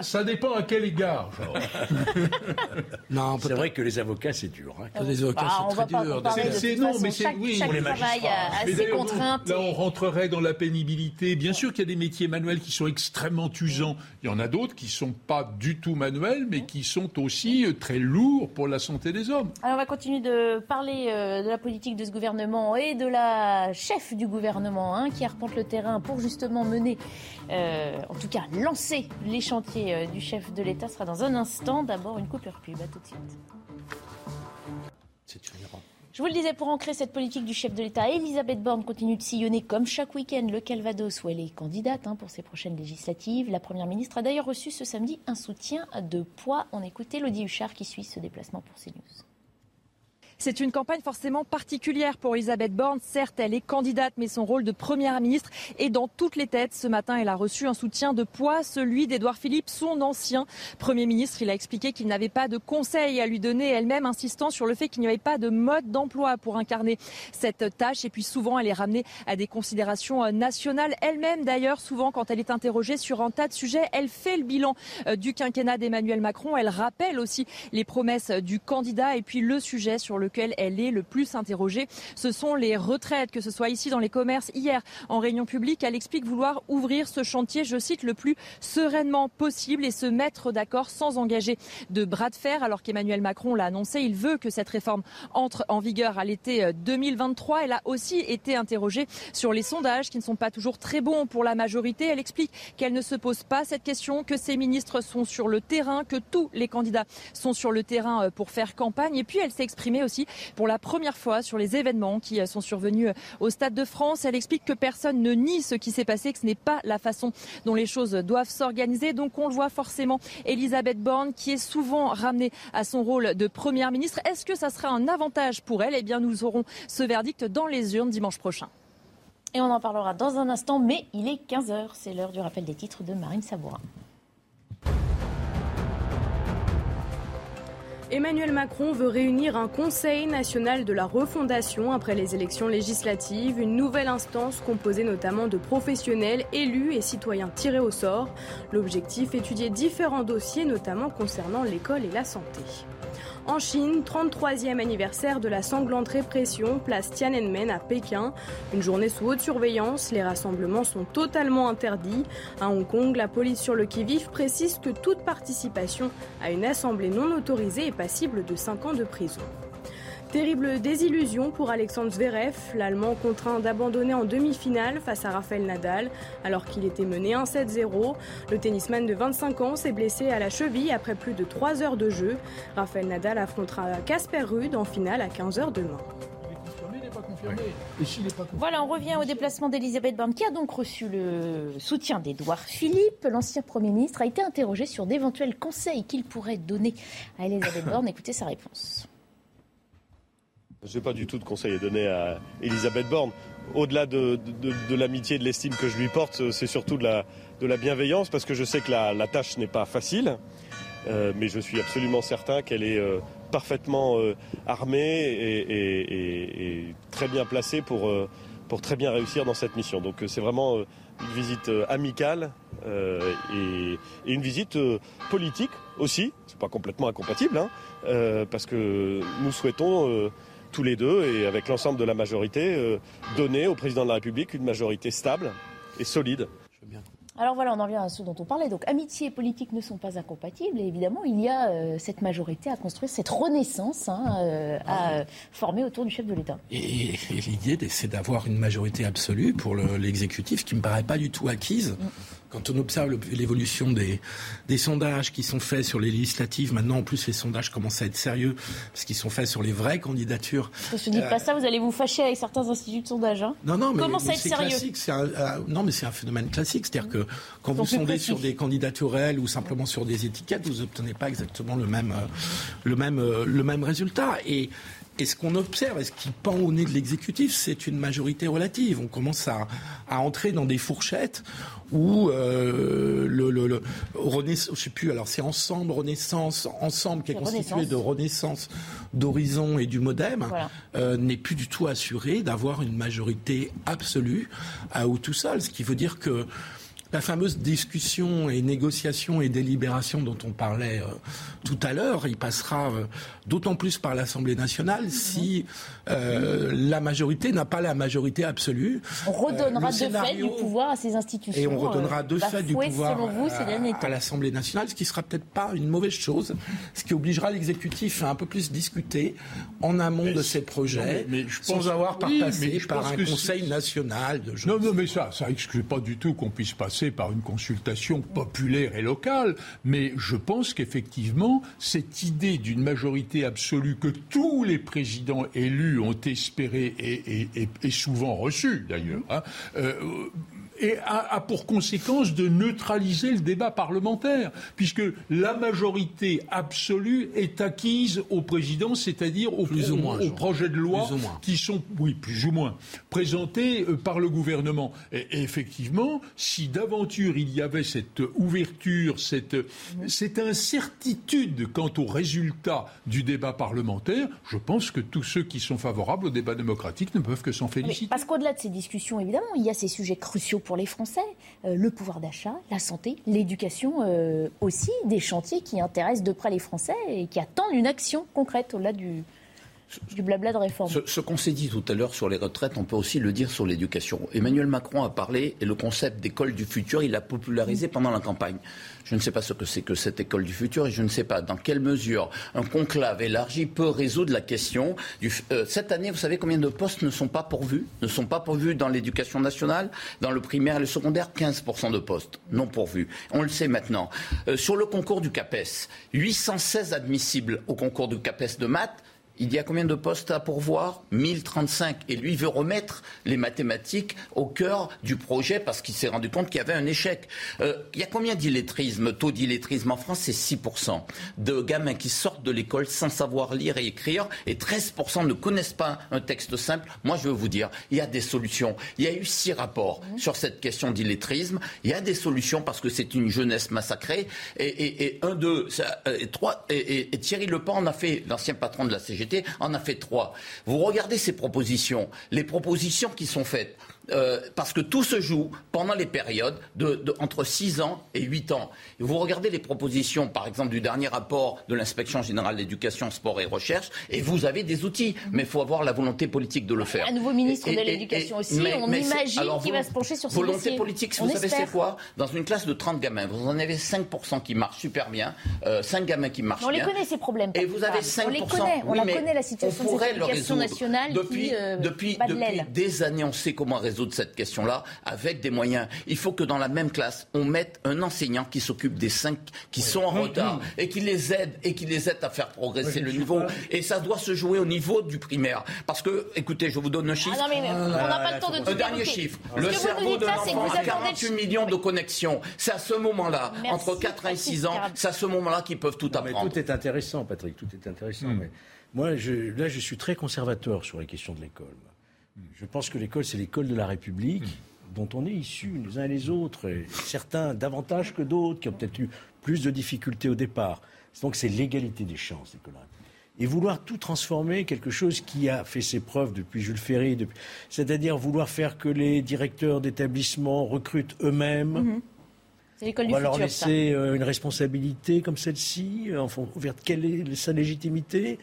S8: ça, dépend à quel égard. [LAUGHS]
S7: non, c'est vrai que les avocats, c'est dur. Hein.
S3: Les avocats, bah, c'est très dur. C'est non, mais c'est oui. Chaque travail a, ses contraintes.
S8: Là, on rentrerait dans la pénibilité. Bien sûr qu'il y a des métiers manuels qui sont extrêmement usants. Il y en a d'autres qui sont pas du tout manuels, mais qui sont aussi euh, très lourds pour la santé des hommes.
S3: Alors, on va continuer de parler euh, de la politique de ce gouvernement et de la chef du gouvernement hein, qui arpente le terrain pour justement mener, euh, en tout cas, lancer les chantiers euh, du chef de l'État sera dans un instant. D'abord, une coupure pub. À tout de suite. Je vous le disais, pour ancrer cette politique du chef de l'État, Elisabeth Borne continue de sillonner comme chaque week-end le Calvados où elle est candidate hein, pour ses prochaines législatives. La Première ministre a d'ailleurs reçu ce samedi un soutien de poids. On écoutait Lodi Huchard qui suit ce déplacement pour CNews.
S16: C'est une campagne forcément particulière pour Elisabeth Borne. Certes, elle est candidate, mais son rôle de première ministre est dans toutes les têtes. Ce matin, elle a reçu un soutien de poids, celui d'Edouard Philippe, son ancien Premier ministre. Il a expliqué qu'il n'avait pas de conseils à lui donner, elle-même insistant sur le fait qu'il n'y avait pas de mode d'emploi pour incarner cette tâche. Et puis souvent, elle est ramenée à des considérations nationales. Elle-même, d'ailleurs, souvent, quand elle est interrogée sur un tas de sujets, elle fait le bilan euh, du quinquennat d'Emmanuel Macron. Elle rappelle aussi les promesses du candidat et puis le sujet sur le lequel elle est le plus interrogée. Ce sont les retraites, que ce soit ici dans les commerces. Hier, en réunion publique, elle explique vouloir ouvrir ce chantier, je cite, le plus sereinement possible et se mettre d'accord sans engager de bras de fer, alors qu'Emmanuel Macron l'a annoncé. Il veut que cette réforme entre en vigueur à l'été 2023. Elle a aussi été interrogée sur les sondages qui ne sont pas toujours très bons pour la majorité. Elle explique qu'elle ne se pose pas cette question, que ses ministres sont sur le terrain, que tous les candidats sont sur le terrain euh, pour faire campagne. Et puis elle s'est exprimée pour la première fois sur les événements qui sont survenus au Stade de France. Elle explique que personne ne nie ce qui s'est passé, que ce n'est pas la façon dont les choses doivent s'organiser. Donc on le voit forcément, Elisabeth Borne qui est souvent ramenée à son rôle de première ministre. Est-ce que ça sera un avantage pour elle? Eh bien nous aurons ce verdict dans les urnes dimanche prochain.
S3: Et on en parlera dans un instant, mais il est 15h, c'est l'heure du rappel des titres de Marine Sabourin.
S4: Emmanuel Macron veut réunir un Conseil national de la refondation après les élections législatives, une nouvelle instance composée notamment de professionnels, élus et citoyens tirés au sort. L'objectif, étudier différents dossiers, notamment concernant l'école et la santé. En Chine, 33e anniversaire de la sanglante répression, place Tiananmen à Pékin. Une journée sous haute surveillance, les rassemblements sont totalement interdits. À Hong Kong, la police sur le qui-vive précise que toute participation à une assemblée non autorisée est passible de 5 ans de prison. Terrible désillusion pour Alexandre Zverev, l'Allemand contraint d'abandonner en demi-finale face à Rafael Nadal alors qu'il était mené 1-7-0. Le tennisman de 25 ans s'est blessé à la cheville après plus de 3 heures de jeu. Rafael Nadal affrontera Casper Ruud en finale à 15h demain.
S3: Voilà, on revient au déplacement d'Elisabeth Borne, qui a donc reçu le soutien d'Edouard Philippe. L'ancien Premier ministre a été interrogé sur d'éventuels conseils qu'il pourrait donner à Elisabeth Borne. Écoutez sa réponse.
S17: Je n'ai pas du tout de conseils à donner à Elisabeth Borne. Au-delà de, l'amitié et de l'estime que je lui porte, c'est surtout de la, bienveillance parce que je sais que la, tâche n'est pas facile. Euh, mais je suis absolument certain qu'elle est euh, parfaitement euh, armée et, très bien placée pour, pour très bien réussir dans cette mission. Donc c'est vraiment une visite amicale et, une visite politique aussi. C'est pas complètement incompatible, hein, parce que nous souhaitons tous les deux et avec l'ensemble de la majorité donner au président de la République une majorité stable et solide.
S3: Alors voilà, on en vient à ce dont on parlait. Donc amitié et politique ne sont pas incompatibles. Et évidemment, il y a euh, cette majorité à construire, cette renaissance hein, euh, à former autour du chef de l'État.
S2: Et, l'idée, c'est d'avoir une majorité absolue pour l'exécutif qui ne me paraît pas du tout acquise. Mm quand on observe l'évolution des, des, sondages qui sont faits sur les législatives, maintenant en plus les sondages commencent à être sérieux parce qu'ils sont faits sur les vraies candidatures.
S3: Ne dites pas ça, vous allez vous fâcher avec certains instituts de sondage. Hein
S2: non, non, mais, c'est classique. Un, euh, non, mais c'est un phénomène classique, c'est-à-dire que quand vous sondez sur des candidatures réelles ou simplement sur des étiquettes, vous n'obtenez pas exactement le même, euh, le même, euh, le même résultat. Et et ce qu'on observe, et ce qui pend au nez de l'exécutif, c'est une majorité relative. On commence à, à, entrer dans des fourchettes où euh, le, le, le Renaissance, je sais plus, alors c'est Ensemble, Renaissance, Ensemble qui est, constitué de Renaissance, d'Horizon et du Modem, euh, n'est plus du tout assuré d'avoir une majorité absolue à ou tout seul. Ce qui veut dire que la fameuse discussion et négociation et délibération dont on parlait euh, tout à l'heure, il passera euh, d'autant plus par l'Assemblée nationale si euh, la majorité n'a pas la majorité absolue.
S3: On redonnera de fait du pouvoir à ces institutions.
S2: Et on redonnera de fait du pouvoir à, l'Assemblée nationale, ce qui sera peut-être pas une mauvaise chose, ce qui obligera l'exécutif à un peu plus discuter en amont de ces projets, mais, je sans avoir par passé par un Conseil national de.
S8: Non, non, mais ça, ça exclut pas du tout qu'on puisse passer par une consultation populaire et locale, mais je pense qu'effectivement, cette idée d'une majorité absolue que tous les présidents élus ont espéré et, souvent reçu d'ailleurs, hein, euh, et a, pour conséquence de neutraliser le débat parlementaire, puisque la majorité absolue est acquise au président, c'est-à-dire au, projet de loi qui sont, oui, plus ou moins, présentés euh, par le gouvernement. Et, effectivement, si d'aventure il y avait cette ouverture, cette, cette incertitude quant aux résultats du débat parlementaire, je pense que tous ceux qui sont favorables au débat démocratique ne peuvent que s'en féliciter.
S3: parce qu'au-delà de ces discussions, évidemment, il y a ces sujets cruciaux pour les Français. Euh, le pouvoir d'achat, la santé, l'éducation euh, aussi, des chantiers qui intéressent de près les Français et qui attendent une action concrète au-delà du, du blabla de réforme.
S9: Ce, qu'on s'est dit tout à l'heure sur les retraites, on peut aussi le dire sur l'éducation. Emmanuel Macron a parlé et le concept d'école du futur, il l'a popularisé pendant la campagne. Je ne sais pas ce que c'est que cette école du futur et je ne sais pas dans quelle mesure un conclave élargi peut résoudre la question. Euh, cette année, vous savez combien de postes ne sont pas pourvus Ne sont pas pourvus dans l'éducation nationale, dans le primaire et le secondaire 15% de postes non pourvus. On le sait maintenant. Euh, sur le concours du CAPES, 816 admissibles au concours du CAPES de maths, il y a combien de postes à pourvoir? 1035. Et lui veut remettre les mathématiques au cœur du projet parce qu'il s'est rendu compte qu'il y avait un échec. Euh, il y a combien d'illettrisme? Taux d'illettrisme en France, c'est 6%. De gamins qui sortent de l'école sans savoir lire et écrire et 13% ne connaissent pas un texte simple. Moi, je veux vous dire, il y a des solutions. Il y a eu six rapports sur cette question d'illettrisme. Il y a des solutions parce que c'est une jeunesse massacrée. Et, un, deux, euh, et trois. Et, Thierry Lepan en a fait, l'ancien patron de la CGT, en a fait trois. Vous regardez ces propositions, les propositions qui sont faites euh, parce que tout se joue pendant les périodes de, entre 6 ans et 8 ans. vous regardez les propositions, par exemple, du dernier rapport de l'inspection générale d'éducation, sport et recherche, et vous avez des outils, mais il faut avoir la volonté politique de le faire.
S3: Un nouveau ministre de l'Éducation aussi, on imagine qu'il va se pencher sur ce
S9: Volonté politique, vous savez c'est quoi? Dans une classe de 30 gamins, vous en avez 5% qui marchent super bien, euh, 5 gamins qui marchent
S3: bien.
S9: On
S3: les connaît ces problèmes.
S9: Et vous avez 5%.
S3: On les connaît, on la connaît la situation de nationale
S9: depuis,
S3: qui, euh,
S9: depuis, depuis des années, on sait comment résoudre résoudre cette question-là avec des moyens. Il faut que dans la même classe, on mette un enseignant qui s'occupe des cinq qui sont en retard et qui les aide et qui les aide à faire progresser le niveau. Et ça doit se jouer au niveau du primaire. Parce que, écoutez, je vous donne un chiffre.
S3: Ah non, mais on n'a pas le temps de tout
S9: Un dernier chiffre. Le cerveau d'un enfant a 48 millions de connexions. C'est à ce moment-là, entre 4 et 6 ans, c'est à ce moment-là qu'ils peuvent tout apprendre.
S7: Mais tout est intéressant, Patrick, tout est intéressant. Hmm. Mais moi, je, là, je suis très conservateur sur les questions de l'école. Je pense que l'école, c'est l'école de la République dont on est issus les uns et les autres, certains davantage que d'autres, qui ont peut-être eu plus de difficultés au départ. Donc c'est l'égalité des chances, l'école. et vouloir tout transformer quelque chose qui a fait ses preuves depuis Jules Ferry, depuis... c'est-à-dire vouloir faire que les directeurs d'établissements recrutent eux-mêmes. On va leur
S3: ça.
S7: laisser euh, une responsabilité comme celle-ci, euh, enfin, vers quelle est sa légitimité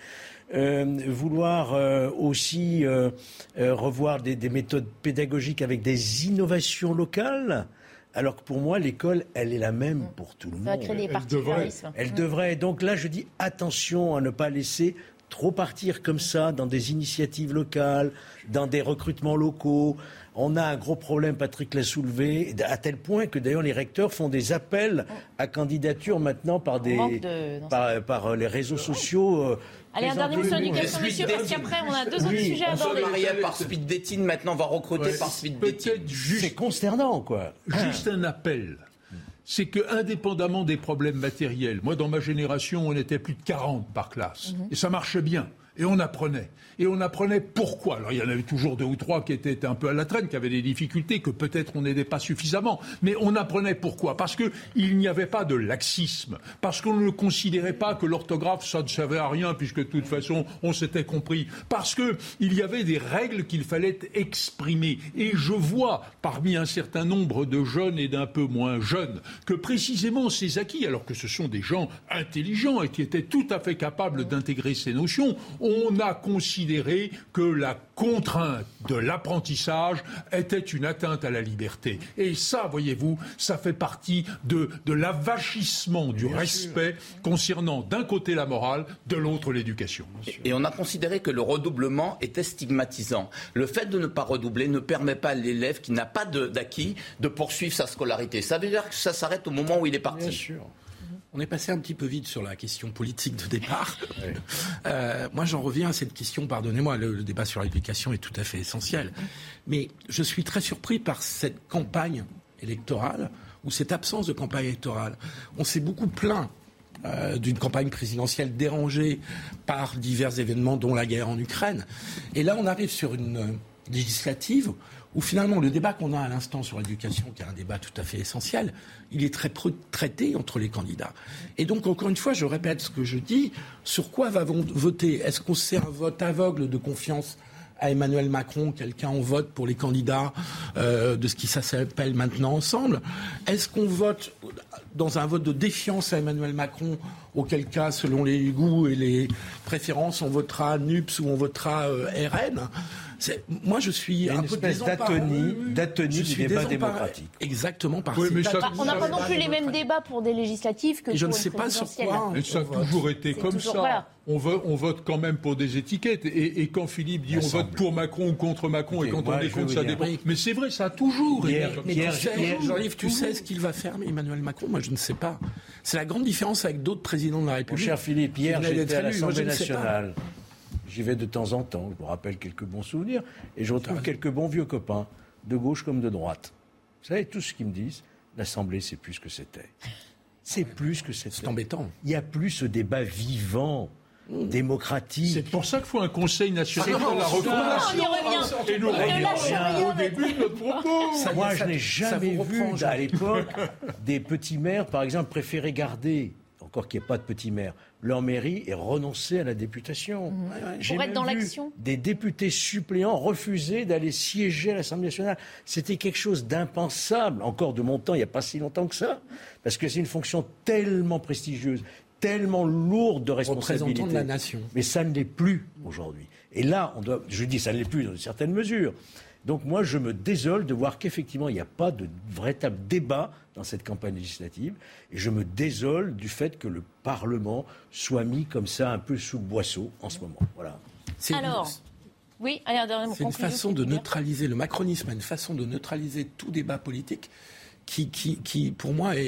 S7: Vouloir euh, aussi euh, euh, revoir des, des méthodes pédagogiques avec des innovations locales, alors que pour moi, l'école, elle est la même pour tout le
S3: Ça
S7: monde.
S3: créer des
S7: Elle
S3: particularismes.
S7: devrait- Elle
S3: Mm.
S7: devrait. Donc là, je dis attention à ne pas laisser trop partir comme ça dans des initiatives locales, dans des recrutements locaux. On a un gros problème, Patrick l'a soulevé, à tel point que d'ailleurs les recteurs font des appels à candidature maintenant par, des,
S3: de-
S7: par, par, euh, les réseaux sociaux. Euh,
S3: Allez, un dernier mot sur l'éducation, monsieur, parce qu'après, on a deux autres
S7: Oui,
S3: sujets à
S9: On se
S3: aborder.
S9: mariait par speed dating, maintenant on va recruter
S8: Ouais,
S9: par speed dating.
S7: C'est consternant, quoi.
S8: Juste un appel. C'est que, indépendamment des problèmes matériels, moi, dans ma génération, on était plus de 40 par classe.
S3: Mhm.
S8: Et ça marchait bien. Et on apprenait. Et on apprenait pourquoi. Alors, il y en avait toujours deux ou trois qui étaient un peu à la traîne, qui avaient des difficultés, que peut-être on n'aidait pas suffisamment. Mais on apprenait pourquoi Parce qu'il n'y avait pas de laxisme. Parce qu'on ne considérait pas que l'orthographe, ça ne servait à rien, puisque de toute façon, on s'était compris. Parce qu'il y avait des règles qu'il fallait exprimer. Et je vois, parmi un certain nombre de jeunes et d'un peu moins jeunes, que précisément ces acquis, alors que ce sont des gens intelligents et qui étaient tout à fait capables d'intégrer ces notions, on a considéré que la contrainte de l'apprentissage était une atteinte à la liberté. Et ça, voyez-vous, ça fait partie de, de l'avachissement du respect concernant d'un côté la morale, de l'autre l'éducation.
S9: Et on a considéré que le redoublement était stigmatisant. Le fait de ne pas redoubler ne permet pas à l'élève qui n'a pas de- d'acquis de poursuivre sa scolarité. Ça veut dire que ça s'arrête au moment où il est parti.
S2: On est passé un petit peu vite sur la question politique de départ. [LAUGHS] Euh, moi, j'en reviens à cette question, pardonnez-moi, le, le débat sur l'éducation est tout à fait essentiel. Mais je suis très surpris par cette campagne électorale ou cette absence de campagne électorale. On s'est beaucoup plaint euh, d'une campagne présidentielle dérangée par divers événements, dont la guerre en Ukraine. Et là, on arrive sur une euh, législative où finalement le débat qu'on a à l'instant sur l'éducation, qui est un débat tout à fait essentiel, il est très traité entre les candidats. Et donc, encore une fois, je répète ce que je dis, sur quoi va-t-on voter? Est-ce qu'on c'est un vote aveugle de confiance à Emmanuel Macron, quelqu'un on vote pour les candidats euh, de ce qui s'appelle maintenant ensemble? Est-ce qu'on vote dans un vote de défiance à Emmanuel Macron, auquel cas, selon les goûts et les préférences, on votera NUPS ou on votera euh, RN Moi, je suis un
S7: une
S2: peu
S7: espèce d'atonie- d'atonie du débat démocratique.
S2: Exactement, par
S8: Oui, mais ça-
S3: on n'a pas non plus les mêmes débats pour des législatives que
S2: Et je
S3: pour
S2: ne sais pas sur quoi
S8: Et ça a toujours été comme
S3: toujours-
S8: ça.
S3: voilà.
S8: On, vote, on vote quand même pour des étiquettes. Et, et quand Philippe dit on vote pour Macron ou contre Macron, et quand
S7: moi,
S8: on est contre, ça dépend. Mais c'est vrai, ça a toujours
S7: Hier-
S8: été comme
S2: Mais
S8: ça.
S7: hier-
S2: tu sais,
S7: hier-
S2: Jean-Yves, tu sais ce qu'il va faire, Emmanuel Macron Moi, je ne sais pas. C'est la grande différence avec d'autres présidents de la
S7: Mon
S2: République.
S7: cher Philippe, hier j'étais à l'Assemblée nationale. J'y vais de temps en temps, je me rappelle quelques bons souvenirs, et je retrouve quelques bons vieux copains, de gauche comme de droite. Vous savez, tout ce qu'ils me disent, l'Assemblée, c'est plus ce que c'était. C'est plus ce que c'était.
S2: C'est embêtant.
S7: Il n'y a plus ce débat vivant, démocratique.
S8: C'est pour ça qu'il faut un Conseil national de la
S7: pour ça.
S8: refondation.
S3: Non, on y revient.
S8: Et nous
S3: rien.
S8: au début de notre propos.
S2: Ça
S7: Moi, je n'ai jamais vu à l'époque des petits maires, par exemple, préférer garder, encore qu'il n'y ait pas de petits maires, leur mairie et renoncer à la députation. J'ai
S3: Pour être dans
S7: vu
S3: l'action.
S7: Des députés suppléants refuser d'aller siéger à l'Assemblée nationale. C'était quelque chose d'impensable, encore de mon temps, il n'y a pas si longtemps que ça, parce que c'est une fonction tellement prestigieuse, tellement lourde de responsabilité.
S2: Représentant de la nation.
S7: Mais ça ne l'est plus aujourd'hui. Et là, on doit, je dis ça ne l'est plus dans une certaine mesure. Donc moi, je me désole de voir qu'effectivement, il n'y a pas de véritable débat dans cette campagne législative. Et je me désole du fait que le Parlement soit mis comme ça un peu sous le boisseau en ce moment. Voilà.
S2: C'est une-
S3: Alors, oui, allez, un dernier mot.
S2: C'est une façon de neutraliser, le macronisme une façon de neutraliser tout débat politique qui, qui, qui pour moi, est,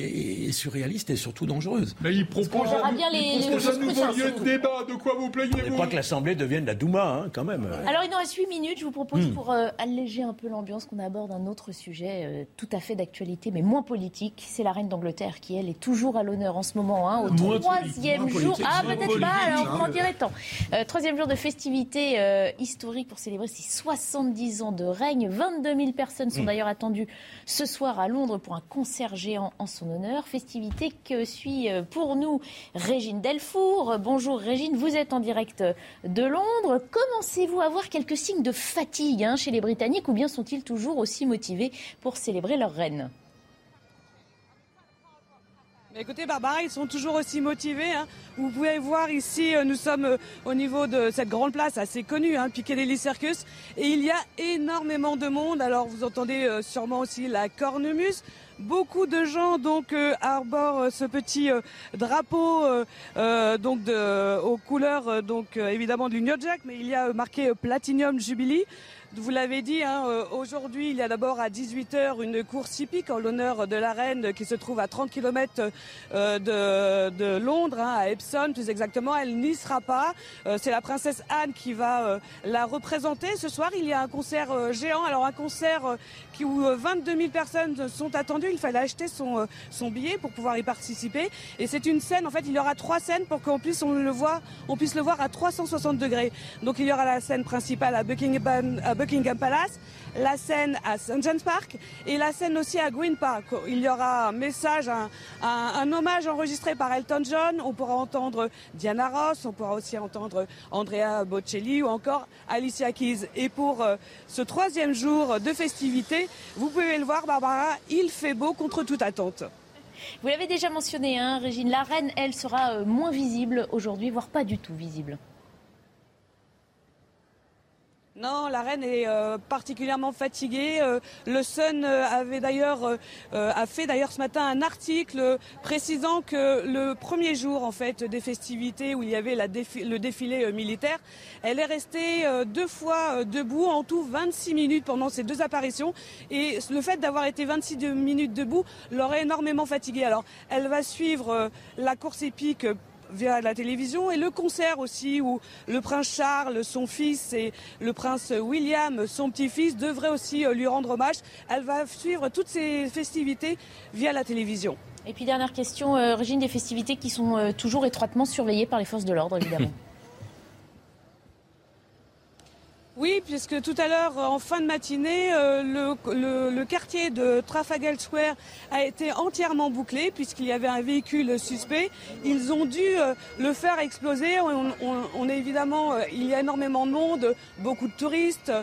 S2: est surréaliste et surtout dangereuse.
S8: Mais il propose
S3: On verra bien les-
S8: il
S3: les
S8: propose un nouveau lieu de débat. De quoi vous
S7: Je
S8: plaignez-vous
S7: crois que l'Assemblée devienne la Douma, hein, quand même.
S3: Alors, il nous reste 8 minutes. Je vous propose,
S7: Hmm.
S3: pour euh, alléger un peu l'ambiance, qu'on aborde un autre sujet euh, tout à fait d'actualité, mais moins politique. C'est la reine d'Angleterre qui, elle, est toujours à l'honneur en ce moment, hein, au
S8: Moins
S3: troisième jour. Ah, peut-être pas, alors
S8: politique,
S3: on dirait tant. Euh, troisième jour de festivités euh, historiques pour célébrer ses 70 ans de règne. 22 000 personnes
S8: Hmm.
S3: sont d'ailleurs attendues ce soir à Londres pour un concert géant en son honneur. Festivité que suit euh, pour nous Régine Delfour. Bonjour Régine, vous êtes en direct de Londres. Commencez-vous à voir quelques signes de fatigue hein, chez les Britanniques ou bien sont-ils toujours aussi motivés pour célébrer leur reine?
S18: Écoutez, Barbara, ils sont toujours aussi motivés. Hein. Vous pouvez voir ici, euh, nous sommes euh, au niveau de cette grande place assez connue, hein, Piccadilly Circus, et il y a énormément de monde. Alors vous entendez euh, sûrement aussi la cornemuse. Beaucoup de gens donc arborent ce petit drapeau donc aux couleurs donc évidemment de l'Union Jack, mais il y a marqué Platinum Jubilee. Vous l'avez dit, hein, euh, aujourd'hui, il y a d'abord à 18h une course hippique en l'honneur de la reine qui se trouve à 30 km euh, de, Londres, hein, à Epsom plus exactement. Elle n'y sera pas. Euh, c'est la princesse Anne qui va la représenter. Ce soir, il y a un concert géant. Alors un concert qui, où 22 000 personnes sont attendues. Il fallait acheter son, son billet pour pouvoir y participer. Et c'est une scène, en fait, il y aura trois scènes pour qu'on puisse, on le voit, on puisse le voir à 360 degrés. Donc il y aura la scène principale à Buckingham, à Buckingham Buckingham Palace, la scène à St. James Park et la scène aussi à Green Park. Il y aura un message, un, hommage enregistré par Elton John. On pourra entendre Diana Ross, on pourra aussi entendre Andrea Bocelli ou encore Alicia Keys. Et pour euh, ce troisième jour de festivité, vous pouvez le voir, Barbara, il fait beau contre toute attente.
S3: Vous l'avez déjà mentionné, hein, Régine, la reine, elle sera euh, moins visible aujourd'hui, voire pas du tout visible.
S18: Non, la reine est euh, particulièrement fatiguée. Euh, le Sun euh, avait d'ailleurs a fait d'ailleurs ce matin un article précisant que le premier jour en fait des festivités où il y avait le défilé militaire, elle est restée deux fois debout en tout 26 minutes pendant ces deux apparitions et le fait d'avoir été 26 minutes debout l'aurait énormément fatiguée. Alors, elle va suivre la course épique via la télévision et le concert aussi où le prince Charles, son fils et le prince William, son petit-fils, devraient aussi euh, lui rendre hommage. Elle va suivre toutes ces festivités via la télévision.
S3: Et puis dernière question, euh, Régine, des festivités qui sont euh, toujours étroitement surveillées par les forces de l'ordre, évidemment. [LAUGHS]
S18: Oui, puisque tout à l'heure, en fin de matinée, euh, le, quartier de Trafalgar Square a été entièrement bouclé puisqu'il y avait un véhicule suspect. Ils ont dû euh, le faire exploser. On, est évidemment, euh, il y a énormément de monde, beaucoup de touristes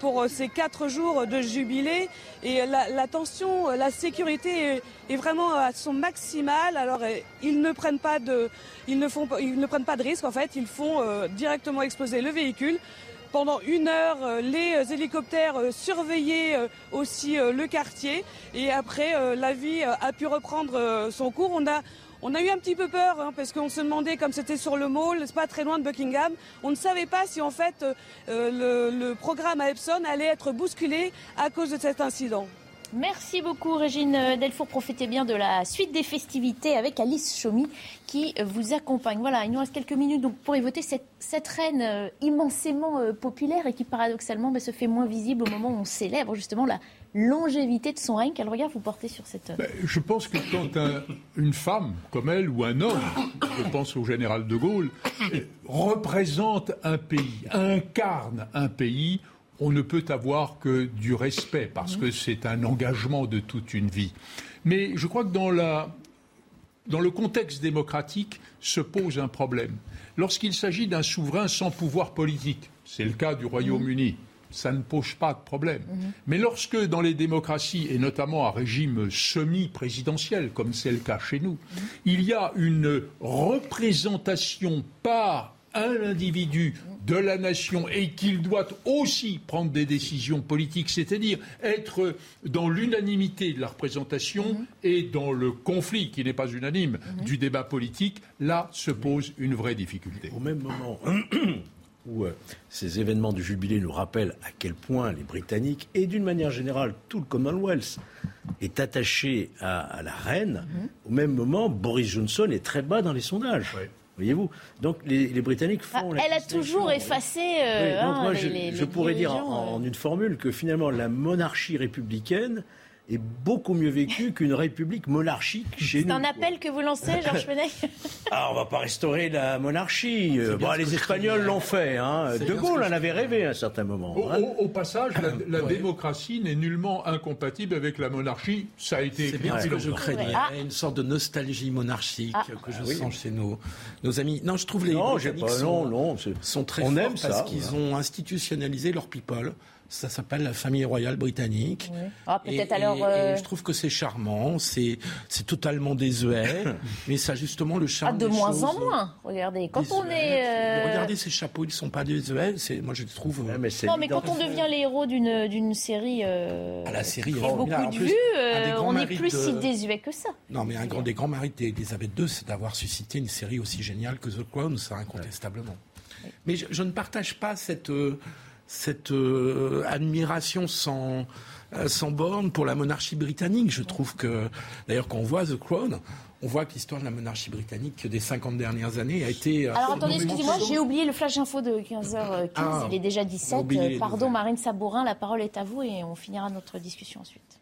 S18: pour ces quatre jours de jubilé et la, tension, la sécurité est, vraiment à son maximal. Alors ils ne prennent pas de, ils ne font, ils ne prennent pas de risque en fait. Ils font directement exploser le véhicule. Pendant une heure, euh, les euh, hélicoptères euh, surveillaient aussi le quartier. Et après, la vie a pu reprendre son cours. On a, on a eu un petit peu peur hein, parce qu'on se demandait, comme c'était sur le mall, c'est pas très loin de Buckingham, on ne savait pas si en fait le, le programme à Epson allait être bousculé à cause de cet incident.
S3: Merci beaucoup Régine Delfour. Profitez bien de la suite des festivités avec Alice Chomy qui vous accompagne. Voilà, il nous reste quelques minutes donc pour évoquer cette, reine euh, immensément euh, populaire et qui paradoxalement bah, se fait moins visible au moment où on célèbre justement la longévité de son règne. Quel regard vous portez sur cette...
S8: Ben, je pense que quand une femme comme elle ou un homme, je pense au général de Gaulle, représente un pays, incarne un pays, on ne peut avoir que du respect parce que c'est un engagement de toute une vie. Mais je crois que dans, dans le contexte démocratique se pose un problème. Lorsqu'il s'agit d'un souverain sans pouvoir politique, c'est le cas du Royaume-Uni, ça ne pose pas de problème. Mais lorsque dans les démocraties, et notamment à régime semi-présidentiel, comme c'est le cas chez nous, il y a une représentation par un individu de la nation et qu'il doit aussi prendre des décisions politiques, c'est-à-dire être dans l'unanimité de la représentation mhm. et dans le conflit, qui n'est pas unanime, mhm. du débat politique, là se pose une vraie difficulté.
S7: Au même moment [CLEARS THROAT] où euh, ces événements du jubilé nous rappellent à quel point les Britanniques, et d'une manière générale tout le Commonwealth, est attaché à, la reine, mhm. au même moment, Boris Johnson est très bas dans les sondages. Voyez-vous Donc les, Britanniques font.
S3: Ah, elle a toujours effacé. Euh,
S7: hein, je, pourrais dire en, une formule que finalement la monarchie républicaine est beaucoup mieux vécu qu'une république monarchique chez nous.
S3: C'est un appel que vous lancez, Georges Fenech [LAUGHS]
S7: Ah, on va pas restaurer la monarchie. Bon, les Espagnols l'ont fait. Hein. De Gaulle en avait rêvé à un certain moment.
S8: Au,
S7: hein.
S8: au- au passage, la, [COUGHS] la démocratie n'est nullement incompatible avec la monarchie. Ça a été
S2: C'est bien ce que je craignais.
S3: Ah.
S2: Il y a une sorte de nostalgie monarchique
S3: Ah.
S2: que je
S7: Ah oui.
S2: sens chez nos, nos amis. Non, je trouve les
S7: Non, pas-
S2: sont,
S7: non,
S2: sont très
S7: on
S2: forts
S7: aime
S2: parce
S7: ça,
S2: qu'ils
S7: voilà.
S2: ont institutionnalisé leur people. Ça s'appelle la famille royale britannique.
S3: Ah, peut-être alors,
S2: et-
S3: euh,
S2: et je trouve que c'est charmant, c'est c'est totalement désuet, [LAUGHS] mais ça a justement le
S3: Ah,
S2: charme.
S3: de
S2: des
S3: moins
S2: choses.
S3: en moins. Regardez, quand on est. euh,
S2: Regardez ces chapeaux, ils sont pas désuets. C'est moi je les trouve.
S3: Non, mais quand on devient les héros d'une d'une série. euh,
S2: Ah, la série
S3: qui
S2: est
S3: a beaucoup de
S2: plus,
S3: vues, euh, on n'est plus si
S2: de-
S3: désuet que ça.
S2: Non, mais un grand des grands mérites d'Elisabeth II, c'est d'avoir suscité une série aussi géniale que The Crown, ça incontestablement. Mais je, je ne partage pas cette, euh, cette euh, admiration sans, euh, sans borne pour la monarchie britannique. Je trouve que, d'ailleurs, quand on voit The Crown, on voit que l'histoire de la monarchie britannique des 50 dernières années a été. euh,
S3: Alors attendez, excusez-moi, j'ai oublié le flash info de 15h15,
S2: Ah,
S3: il est déjà
S2: on a
S3: 17.
S2: oublié les
S3: Euh, Pardon. Marine Sabourin, la parole est à vous et on finira notre discussion ensuite.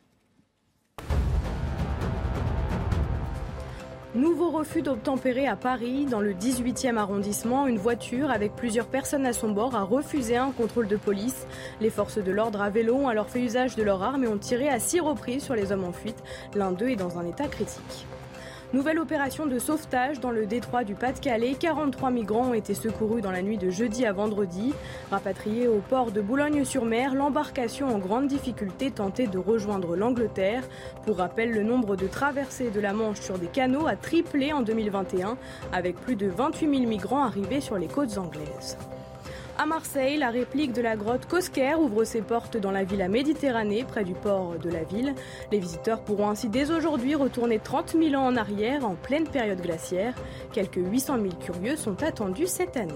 S4: Nouveau refus d'obtempérer à Paris. Dans le 18e arrondissement, une voiture avec plusieurs personnes à son bord a refusé un contrôle de police. Les forces de l'ordre à vélo ont alors fait usage de leurs armes et ont tiré à six reprises sur les hommes en fuite. L'un d'eux est dans un état critique. Nouvelle opération de sauvetage dans le détroit du Pas-de-Calais. 43 migrants ont été secourus dans la nuit de jeudi à vendredi. Rapatriés au port de Boulogne-sur-Mer, l'embarcation en grande difficulté tentait de rejoindre l'Angleterre. Pour rappel, le nombre de traversées de la Manche sur des canaux a triplé en 2021, avec plus de 28 000 migrants arrivés sur les côtes anglaises. À Marseille, la réplique de la grotte Cosquer ouvre ses portes dans la villa Méditerranée, près du port de la ville. Les visiteurs pourront ainsi dès aujourd'hui retourner 30 000 ans en arrière, en pleine période glaciaire. Quelques 800 000 curieux sont attendus cette année.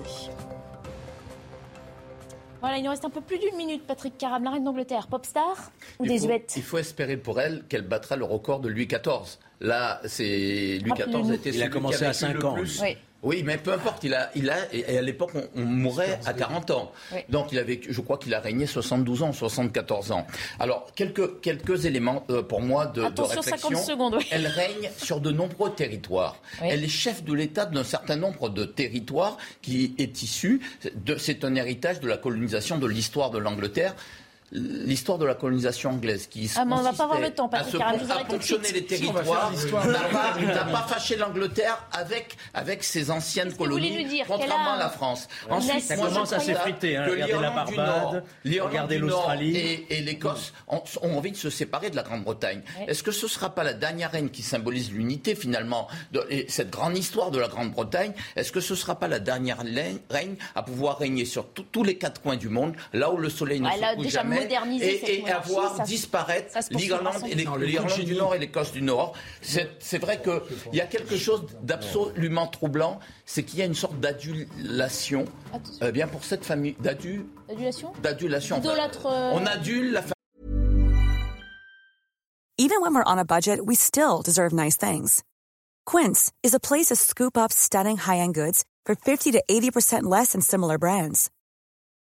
S3: Voilà, il nous reste un peu plus d'une minute. Patrick Caram, la reine d'Angleterre, popstar ou
S9: Il faut,
S3: désuète
S9: il faut espérer pour elle qu'elle battra le record de Louis XIV. Là, c'est Louis XIV a été
S7: Il a commencé à
S9: vécu
S7: 5
S9: le
S7: ans,
S9: plus.
S3: Oui.
S9: Oui, mais peu importe, il a, il a, et à l'époque, on, on mourait à 40 ans.
S3: Oui.
S9: Donc, il a vécu, je crois qu'il a régné 72 ans, 74 ans. Alors, quelques, quelques éléments euh, pour moi de, de réflexion.
S3: 50 secondes, oui.
S9: Elle règne sur de nombreux territoires.
S3: Oui.
S9: Elle est chef de l'État d'un certain nombre de territoires qui est issu de, c'est un héritage de la colonisation de l'histoire de l'Angleterre. L'histoire de la colonisation anglaise qui
S3: Ah, mais on va pas avoir le temps,
S9: à,
S3: Patrick
S9: se, à
S3: de
S9: ponctionner les territoires n'a pas, n'a pas fâché l'Angleterre avec, avec ses anciennes colonies,
S3: nous dire?
S9: Contrairement
S3: a
S9: à la France.
S3: une
S9: Ensuite,
S3: Ça
S9: moi,
S7: commence à s'effriter, hein. Regardez la Barbade, regardez l'Australie.
S9: et, et l'Écosse ont, ont envie de se séparer de la Grande-Bretagne.
S3: Ouais.
S9: Est-ce que ce ne sera pas la dernière reine qui symbolise l'unité finalement de et cette grande histoire de la Grande-Bretagne? Est-ce que ce ne sera pas la dernière reine à pouvoir régner sur tout- tous les quatre coins du monde, là où le soleil ne
S3: a
S9: se couche
S3: déjà modernisé cette
S9: et, et avoir
S3: ça
S9: disparaître l'Irlande et du. Nord et l'Écosse du Nord. C'est c'est vrai qu'il y a quelque chose d'absolument troublant, c'est qu'il y a une sorte d'adulation euh, bien pour cette famille, d'adu-
S3: Adulation
S9: d'adulation. enfin,
S3: Idolâtre, euh,
S9: on adule la
S19: Even when we're on a budget, we still deserve nice things. Quince is a place to scoop up stunning high-end goods for 50 to 80% less than similar brands.